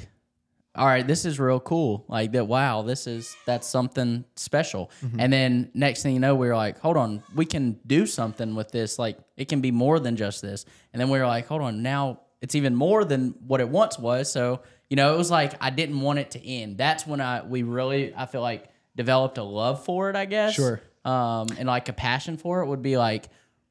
all right, this is real cool. Like that, wow, this is that's something special. And then next thing you know, we were like, hold on, we can do something with this. Like it can be more than just this. And then we were like, hold on, now it's even more than what it once was. So you know, it was like I didn't want it to end. That's when I we really I feel like developed a love for it. I guess Sure. um, and like a passion for it would be like,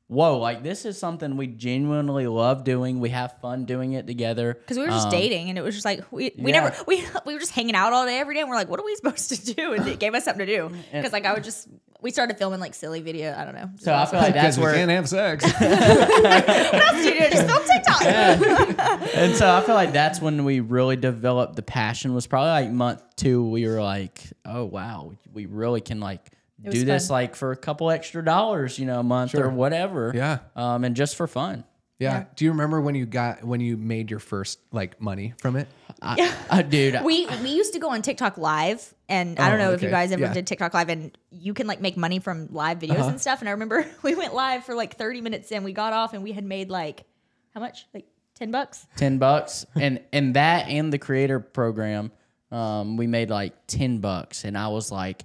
whoa, like this is something we genuinely love doing. We have fun doing it together. because we were just um, dating, and it was just like we, we yeah. never we we were just hanging out all day every day, and we're like, what are we supposed to do? And it gave us something to do because like I would just we started filming like silly video. I don't know. So I feel like that's Because we where, can't have sex. what else do you do? Just film TikTok. Yeah. and so I feel like that's when we really developed the passion. Was probably like month two. We were like, oh wow, we really can like was do this like for a couple extra dollars, you know, a month or whatever. Yeah. Um, and just for fun. Yeah. Yeah. Do you remember when you got when you made your first like money from it? I, uh, dude, We we used to go on TikTok live, and I don't Oh, know if you guys ever Yeah. did TikTok live, and you can like make money from live videos Uh-huh. and stuff. And I remember we went live for like 30 minutes, and we got off, and we had made like how much? Like 10 bucks. ten bucks, and and that and the creator program, um, we made like ten bucks, and I was like,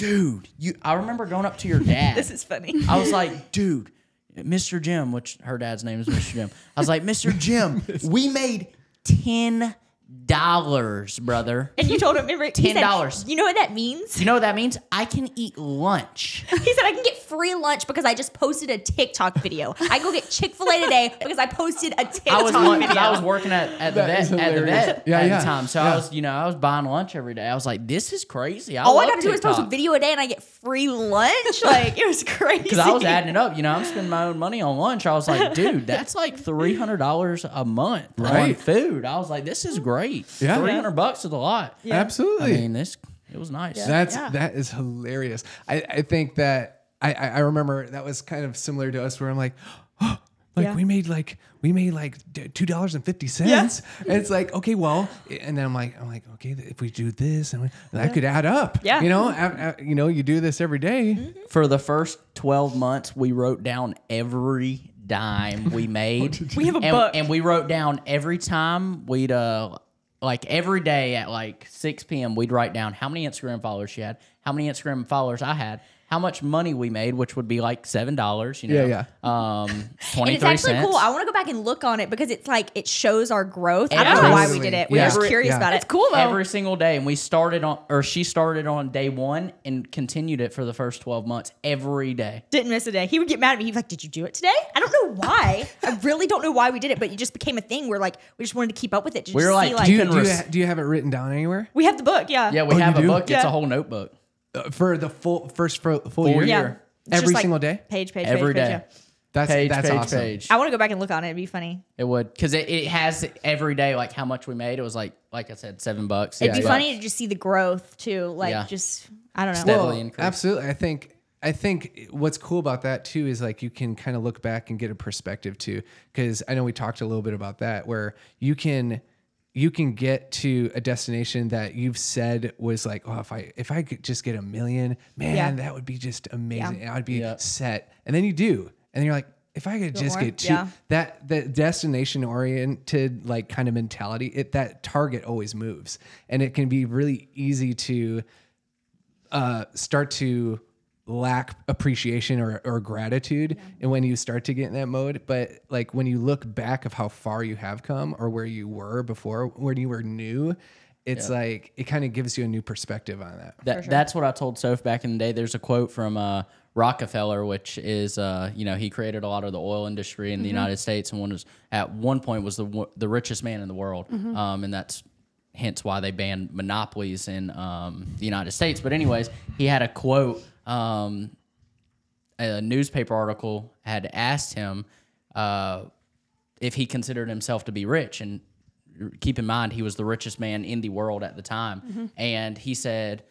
dude, you. I remember going up to your dad. This is funny. I was like, dude, Mr. Jim, which her dad's name is Mr. Jim. I was like, Mr. Jim, we made ten dollars, brother. And you told him, remember, $10. You know what that means? You know what that means? I can eat lunch. He said I can get free lunch because I just posted a TikTok video. I go get Chick Fil A today because I posted a TikTok I was one, video. I was working at, at the That vet at the hilarious. vet Yeah, at yeah, the time, so yeah. I was you know I was buying lunch every day. I was like, this is crazy. I All I got to do is post a TikTok. video a day and I get free lunch. Like it was crazy. Because I was adding it up, you know, I'm spending my own money on lunch. I was like, dude, that's like three hundred dollars a month on Right. food. I was like, this is great. Yeah. three hundred bucks is a lot. I Absolutely. I mean, this it was nice. That's Yeah. that is hilarious. I, I think that I, I I remember that was kind of similar to us where I'm like, oh, like Yeah. we made like we made like two dollars and fifty cents. And it's like okay, well, and then I'm like I'm like okay, if we do this and we, that could add up. Yeah. you know, a- a- you know, you do this every day. For the first twelve months, we wrote down every dime we made. We have a and, book. and we wrote down every time we'd uh like every day at like 6 p.m. we'd write down how many Instagram followers she had, how many Instagram followers I had, how much money we made, which would be like seven dollars. You know, Yeah, yeah. Um, and twenty it's actually cents. cool. I want to go back and look on it because it's like it shows our growth. I don't know why we did it. We Yeah. were just curious Yeah. about it. It's cool though. Every single day, and we started on, or she started on day one and continued it for the first twelve months every day. Didn't miss a day. He would get mad at me. He'd be like, "Did you do it today?" I don't know why. I really don't know why we did it, but it just became a thing where like we just wanted to keep up with it. To We just were see, like, Do you, Keeping do, you ha- do you have it written down anywhere we have the book. Yeah. Yeah, we Oh, have a do? book. It's a whole notebook. Uh, for the full first full, full, Full year? year. Yeah. It's Every just, like, single day? Page, page, Every page, day. page. Yeah. That's page, that's page, awesome. page. I want to go back and look on it. It'd be funny. It would because it, it has every day like how much we made. It was like like I said, seven bucks. It'd six be bucks. funny to just see the growth too. Like Yeah. just I don't know. Steadily Well, increase. absolutely. I think I think what's cool about that too is like you can kind of look back and get a perspective too. Because I know we talked a little bit about that, where you can you can get to a destination that you've said was like, oh, if I if I could just get a million, man, Yeah. that would be just amazing. I would be Yeah. set. And then you do, and you're like. If I could just more? get two, Yeah. that that destination oriented like kind of mentality, it that target always moves, and it can be really easy to uh, start to lack appreciation or, or gratitude and when you start to get in that mode. But like when you look back of how far you have come or where you were before when you were new it's like it kind of gives you a new perspective on that. That, That's what I told Soph back in the day. There's a quote from uh, Rockefeller, which is, uh, you know, he created a lot of the oil industry in the United States, and one was at one point was the the richest man in the world, um, and that's hence why they banned monopolies in um, the United States. But anyways, he had a quote. Um, a newspaper article had asked him uh, if he considered himself to be rich, and keep in mind he was the richest man in the world at the time, and he said,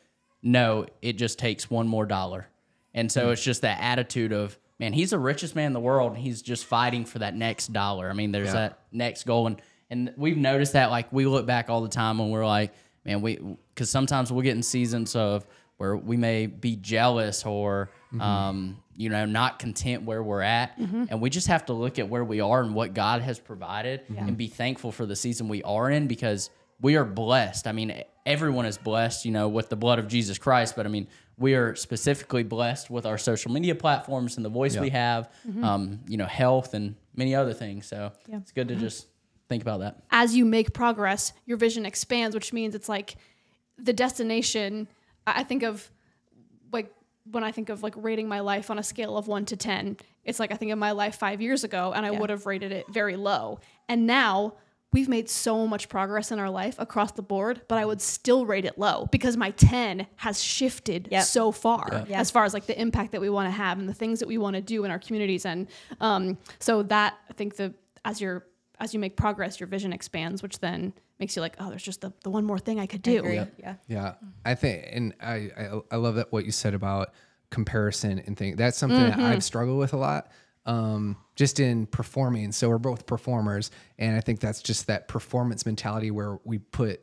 "No, it just takes one more dollar." And so it's just that attitude of man, he's the richest man in the world, and he's just fighting for that next dollar. I mean, there's Yeah. that next goal, and and we've noticed that like we look back all the time when we're like, man, we because sometimes we'll get in seasons of where we may be jealous or um, you know not content where we're at, and we just have to look at where we are and what God has provided, and be thankful for the season we are in because we are blessed. I mean, everyone is blessed, you know, with the blood of Jesus Christ, but I mean, we are specifically blessed with our social media platforms and the voice we have, um, you know, health and many other things. So it's good to just think about that. as you make progress, your vision expands, which means it's like the destination. I I think of like when I think of like rating my life on a scale of one to 10, it's like I think of my life five years ago and I would have rated it very low. And now we've made so much progress in our life across the board, but I would still rate it low because my 10 has shifted Yep. so far Yeah. as far as like the impact that we want to have and the things that we want to do in our communities. And um, so that I think the as you're as you make progress, your vision expands, which then makes you like, oh, there's just the, the one more thing I could do. Agree. Yeah. Yeah, I think, and I, I I love that what you said about comparison and things. That's something that I've struggled with a lot. um, just in performing. So we're both performers, and I think that's just that performance mentality where we put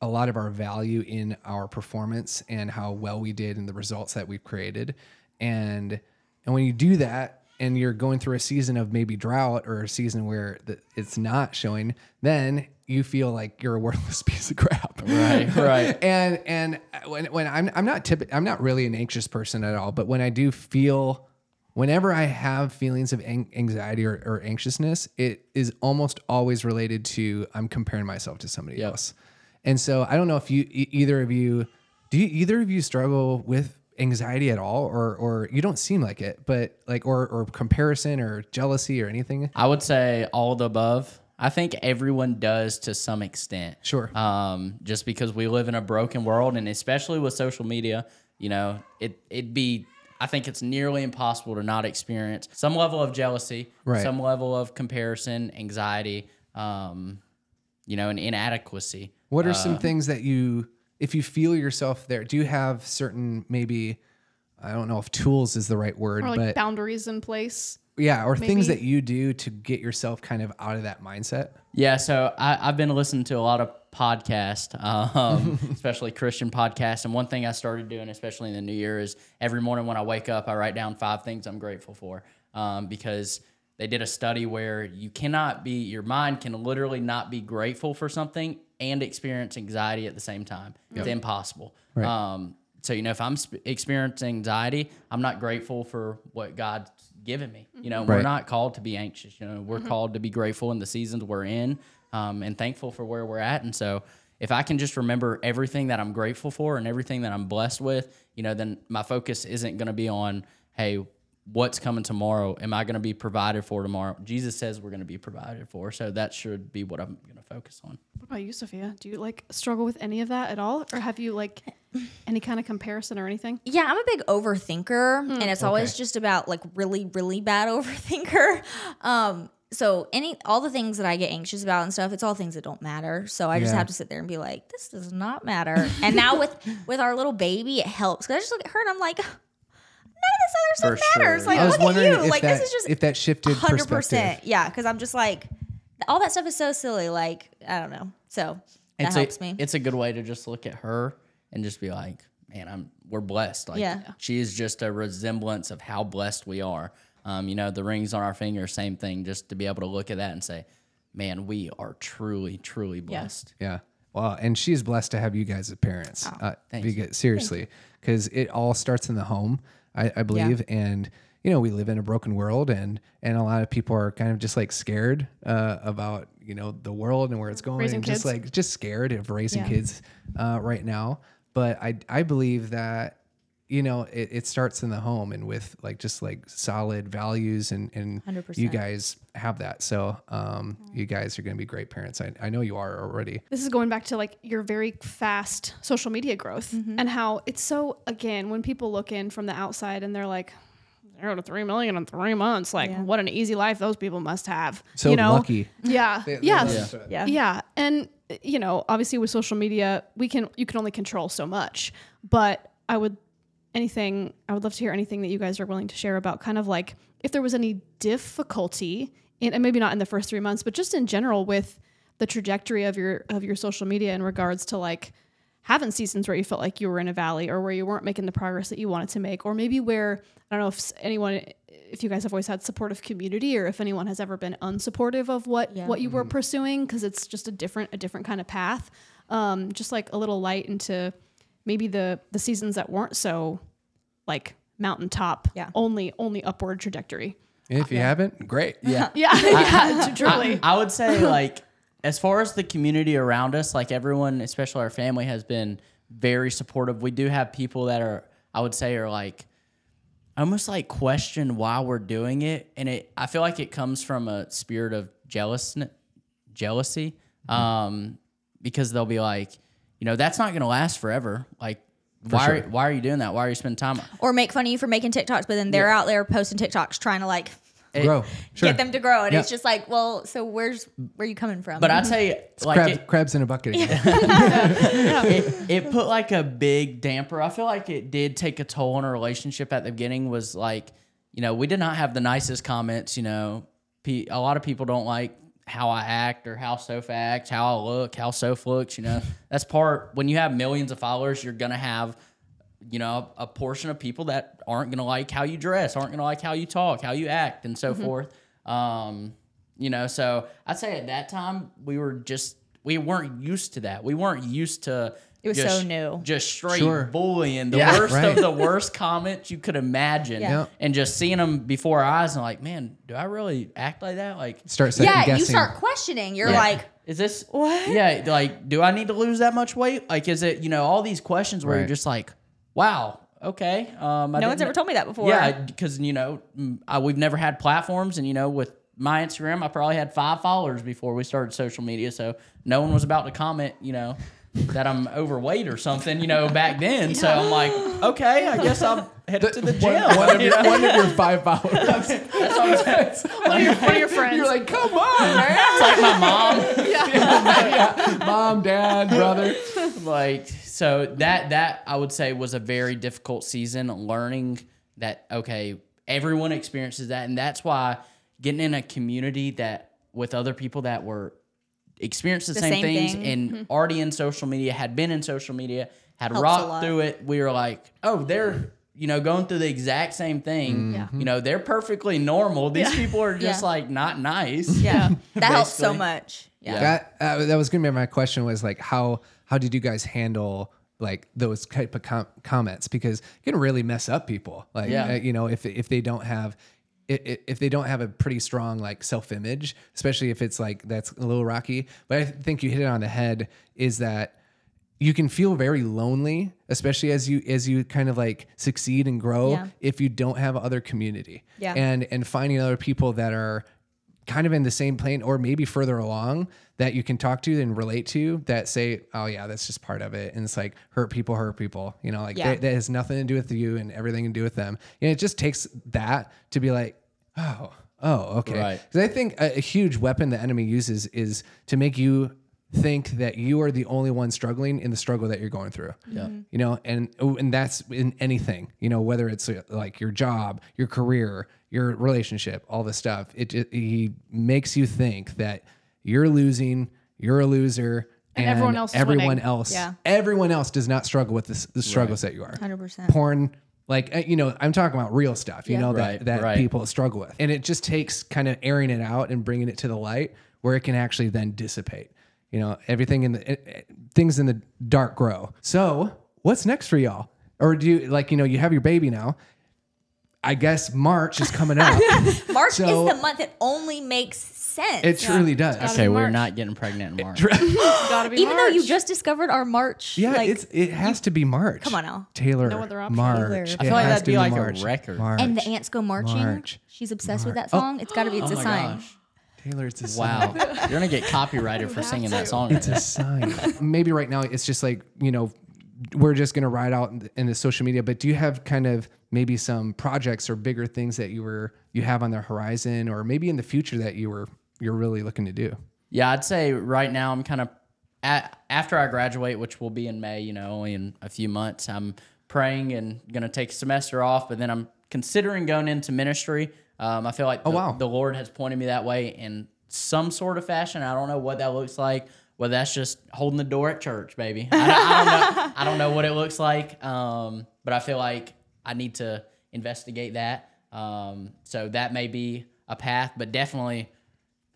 a lot of our value in our performance and how well we did and the results that we've created. And and when you do that and you're going through a season of maybe drought or a season where the, it's not showing, then you feel like you're a worthless piece of crap. Right, right. and and when when I'm I'm not typ- I'm not really an anxious person at all, but when I do feel whenever I have feelings of an- anxiety or, or anxiousness, it is almost always related to I'm comparing myself to somebody Yep. else. And so I don't know if you e- either of you do you, either of you struggle with anxiety at all or or you don't seem like it, but like or or comparison or jealousy or anything? I would say all the above. I think everyone does to some extent. Sure. Um, just because we live in a broken world, and especially with social media, you know, it it'd be. I think it's nearly impossible to not experience some level of jealousy, Right. some level of comparison, anxiety, um, you know, and inadequacy. What are Uh, some things that you, if you feel yourself there, do you have certain maybe, I don't know if tools is the right word, Or like but boundaries in place. yeah, or things that you do to get yourself kind of out of that mindset? Yeah, so I, I've been listening to a lot of podcasts, um, especially Christian podcasts. And one thing I started doing, especially in the new year, is every morning when I wake up, I write down five things I'm grateful for. Um, because they did a study where you cannot be, your mind can literally not be grateful for something and experience anxiety at the same time. It's impossible. Right. Um, so, you know, if I'm sp- experiencing anxiety, I'm not grateful for what God's given me. You know, we're not called to be anxious. You know, we're called to be grateful in the seasons we're in um, and thankful for where we're at. And so, if I can just remember everything that I'm grateful for and everything that I'm blessed with, you know, then my focus isn't going to be on, hey, what's coming tomorrow? Am I going to be provided for tomorrow? Jesus says we're going to be provided for. So that should be what I'm going to focus on. What about you, Sophia? Do you like struggle with any of that at all? Or have you like any kind of comparison or anything? Yeah, I'm a big overthinker, and it's always just about like really, really bad overthinker. Um, so any all the things that I get anxious about and stuff, it's all things that don't matter. So I just have to sit there and be like, this does not matter. and now with with our little baby, it helps because I just look at her and I'm like, none of this other For stuff matters. sure. Like I was look at wondering you. if Like that this is just if that shifted hundred perspective. Yeah, because I'm just like, all that stuff is so silly. Like I don't know. So that it's helps a, me. It's a good way to just look at her and just be like, man, I'm we're blessed. Like Yeah. she is just a resemblance of how blessed we are. Um, you know, the rings on our finger, same thing. Just to be able to look at that and say, man, we are truly, truly blessed. Yeah. Well, and she's blessed to have you guys as parents. Oh, uh, thank because, seriously, because it all starts in the home, I, I believe, and you know we live in a broken world, and and a lot of people are kind of just like scared uh, about you know the world and where it's going, Raising and just kids. like just scared of raising Yeah. kids uh, right now. But I I believe that you know it, it starts in the home and with like just like solid values and and you 100%. guys have that so um you guys are going to be great parents I, I know you are already This is going back to like your very fast social media growth Mm-hmm. and how it's so again when people look in from the outside and they're like zero to three million in three months like Yeah. what an easy life those people must have So you know lucky. yeah They- they yeah yeah. yeah and you know obviously with social media we can you can only control so much but i would anything i would love to hear anything that you guys are willing to share about kind of like if there was any difficulty in, and maybe not in the first three months but just in general with the trajectory of your of your social media in regards to like having seasons where you felt like you were in a valley or where you weren't making the progress that you wanted to make or maybe where i don't know if anyone if you guys have always had supportive community or if anyone has ever been unsupportive of what Yeah. what you were pursuing because it's just a different a different kind of path um just like a little light into maybe the the seasons that weren't so like mountaintop Yeah. only only upward trajectory If you haven't, great. Yeah. yeah yeah truly I, I would say like as far as the community around us, like everyone, especially our family, has been very supportive. We do have people that are, I would say, are like almost like question why we're doing it, and it. I feel like it comes from a spirit of jealous jealousy, um, because they'll be like, you know, that's not going to last forever. Like, why are, why are you doing that? Why are you spending time? Or make fun of you for making TikToks, but then they're out there posting TikToks trying to like Grow. Sure. get them to grow, and Yeah. it's just like, well, so where's where you coming from? But I'd say like crabs, it- crabs in a bucket again. it, it put like a big damper. I feel like it did take a toll on our relationship at the beginning. Was like, you know, we did not have the nicest comments. You know, a lot of people don't like how I act or how Soph acts, how I look, how Soph looks. You know, that's part when you have millions of followers, you're gonna have you know, a portion of people that aren't going to like how you dress, aren't going to like how you talk, how you act, and so forth. Um, you know, so I'd say at that time we were just we weren't used to that. We weren't used to. It was just, so new. Just straight Sure. bullying, the Yeah. worst Right. of the worst comments you could imagine, Yeah. Yeah. and just seeing them before our eyes and like, man, do I really act like that? Like, Start second yeah, guessing. you start questioning. You're yeah. like, is this What? Yeah, like, do I need to lose that much weight? Like, is it you know all these questions where Right. you're just like, wow, okay. Um, I no one's ever told me that before. Yeah, because you know mm, I, we've never had platforms, and you know with my Instagram, I probably had five followers before we started social media, so no one was about to comment, you know. That I'm overweight or something, you know, back then. So I'm like, okay, I guess I'll head to the gym. one, of your, one of your five followers. That's what I'm. One of your, one of your friends. You're like, come on, man. It's like my mom. yeah, mom, dad, brother. like so that that I would say was a very difficult season learning that okay everyone experiences that and that's why getting in a community that with other people that were experienced the, The same, same things thing. and already in social media had been in social media had Helps rocked through it we were like oh they're you know going through the exact same thing Yeah. you know they're perfectly normal these people are just Yeah. like not nice yeah, that helps so much. Yeah. That uh, that was gonna be my question. Was like, how how did you guys handle like those type of com- comments? Because it can really mess up people. Like, Yeah. uh, you know, if if they don't have. If they don't have a pretty strong like self image, especially if it's like that's a little rocky, but I think you hit it on the head. Is that you can feel very lonely, especially as you as you kind of like succeed and grow. Yeah. If you don't have other community, Yeah. and and finding other people that are kind of in the same plane or maybe further along that you can talk to and relate to that say oh yeah that's just part of it and it's like hurt people hurt people you know like Yeah. that, that has nothing to do with you and everything to do with them and it just takes that to be like oh oh okay Right. because i think a, a huge weapon the enemy uses is to make you think that you are the only one struggling in the struggle that you're going through Yeah. you know and and that's in anything you know whether it's uh, like your job your career your relationship all this stuff it ju- he makes you think that you're losing you're a loser And everyone else everyone winning. else Yeah. everyone else does not struggle with this, the struggles that you are 100%. porn like uh, you know i'm talking about real stuff you Yeah. know Right, that that right. people struggle with and it just takes kind of airing it out and bringing it to the light where it can actually then dissipate you know everything in the it, it- things in the dark grow so what's next for y'all or do you like you know you have your baby now i guess march is coming up March So- is the month that only makes sense. it truly does okay we're not getting pregnant in March Gotta be Even though you just discovered our March. yeah like, it's it has to be march Come on now. taylor No other option. march Taylor. I It feel like has that'd to be like a record. march and the ants go marching. March. She's obsessed with that song. It's got to be. It's oh a my sign. gosh taylor it's a sign. Wow, you're gonna get copyrighted for singing that song. it's a sign. Maybe right now it's just like, you know, we're just going to ride out in the, in the social media, but do you have kind of maybe some projects or bigger things that you were you have on the horizon or maybe in the future that you were you're really looking to do? Yeah, I'd say right now I'm kind of at, after I graduate, which will be in May. You know, only in a few months. I'm praying and gonna take a semester off, but then I'm considering going into ministry. Um, I feel like the, wow. the Lord has pointed me that way in some sort of fashion. I don't know what that looks like. Whether that's just holding the door at church, baby. I don't, I don't know. I don't know what it looks like. Um, but I feel like I need to investigate that. Um, so that may be a path, but definitely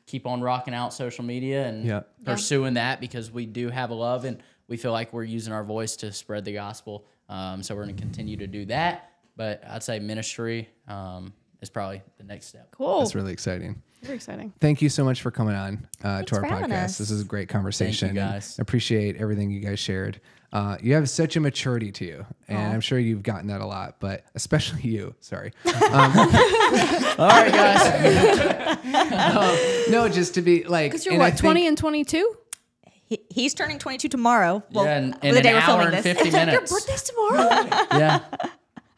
keep on rocking out social media and Yeah. pursuing that because we do have a love and we feel like we're using our voice to spread the gospel. Um, so we're going to continue to do that. But I'd say ministry um, is probably the next step. cool. That's really exciting. Very exciting. Thank you so much for coming on uh, to our podcast. us. This is a great conversation. and guys. Appreciate everything you guys shared. Uh, you have such a maturity to you, and I'm sure you've gotten that a lot, but especially you. Sorry. All right, guys. no, just to be like, Because you're and I what, think- 20 and 22? He, he's turning 22 tomorrow. Well, yeah, in, in the an day we're hour filming and this. 50 Your minutes. birthday's tomorrow? yeah.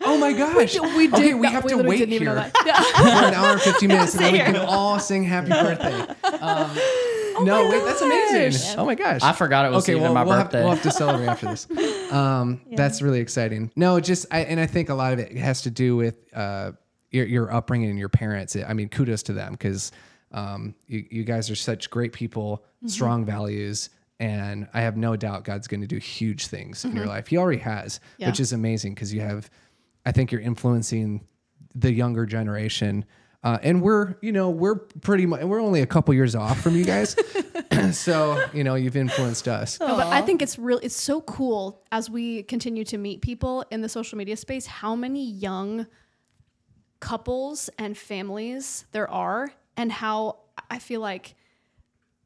Oh my gosh. we did. Okay, we not- have to wait here know for an hour and 50 minutes and then we can all sing happy birthday. Um, no, wait, that's amazing. Oh my gosh. I forgot it was okay, even well, my we'll birthday. Have, we'll have to celebrate after this. Um, That's really exciting. No, just, I, and I think a lot of it has to do with, uh, your, your upbringing and your parents. I mean, kudos to them because um, you, you guys are such great people, strong values, and I have no doubt God's going to do huge things in your life. He already has, Yeah. which is amazing because you have, I think you're influencing the younger generation. Uh, and we're, you know, we're pretty much, we're only a couple years off from you guys. so, you know, you've influenced us. No, but I think it's really it's so cool as we continue to meet people in the social media space how many young couples and families there are and how I feel like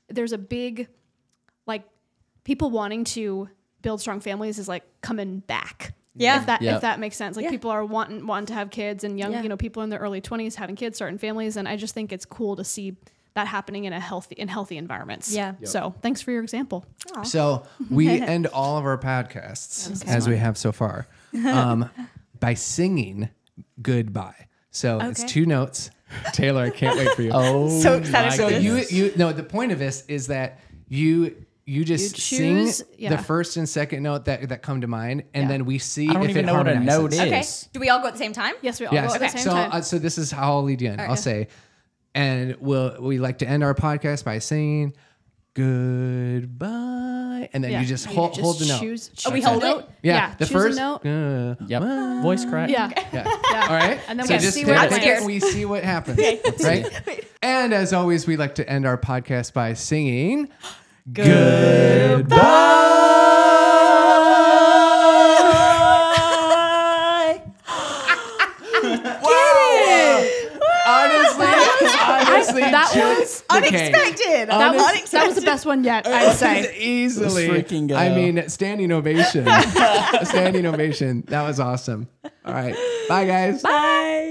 there's a big like people wanting to build strong families is like coming back. Yeah. If that Yeah. if that makes sense. Like Yeah. people are wanting wanting to have kids and young, Yeah. you know, people in their early 20s having kids, starting families and I just think it's cool to see that happening in a healthy in healthy environments. Yeah. So, thanks for your example. So we end all of our podcasts as we have so far um, by singing goodbye. So it's two notes. Taylor, I can't wait for you. Oh, So excited so you you no the point of this is that you you just You choose- sing yeah. the first and second note that that come to mind and Yeah. then we see I don't if even it know what a note is. Okay. Do we all go at the same time? Yes, we all Yes. go at the same so time. uh, so this is how I'll lead you in. I'll say, and we'll we like to end our podcast by saying goodbye, and then Yeah. you just You hold just hold the note. choose- Oh, we hold it? note. Yeah, the choose first a note. uh, Yep. Voice crack. Yeah. yeah. Yeah. All right. And then so we just see take what happens. we see what happens. right. And as always, we like to end our podcast by singing goodbye. Honestly, honestly, that Jill- was okay. Unexpected. That was, that was the best one yet, I'd say. easily. Freaking go. I mean, standing ovation. standing ovation. That was awesome. All right. Bye, guys. Bye.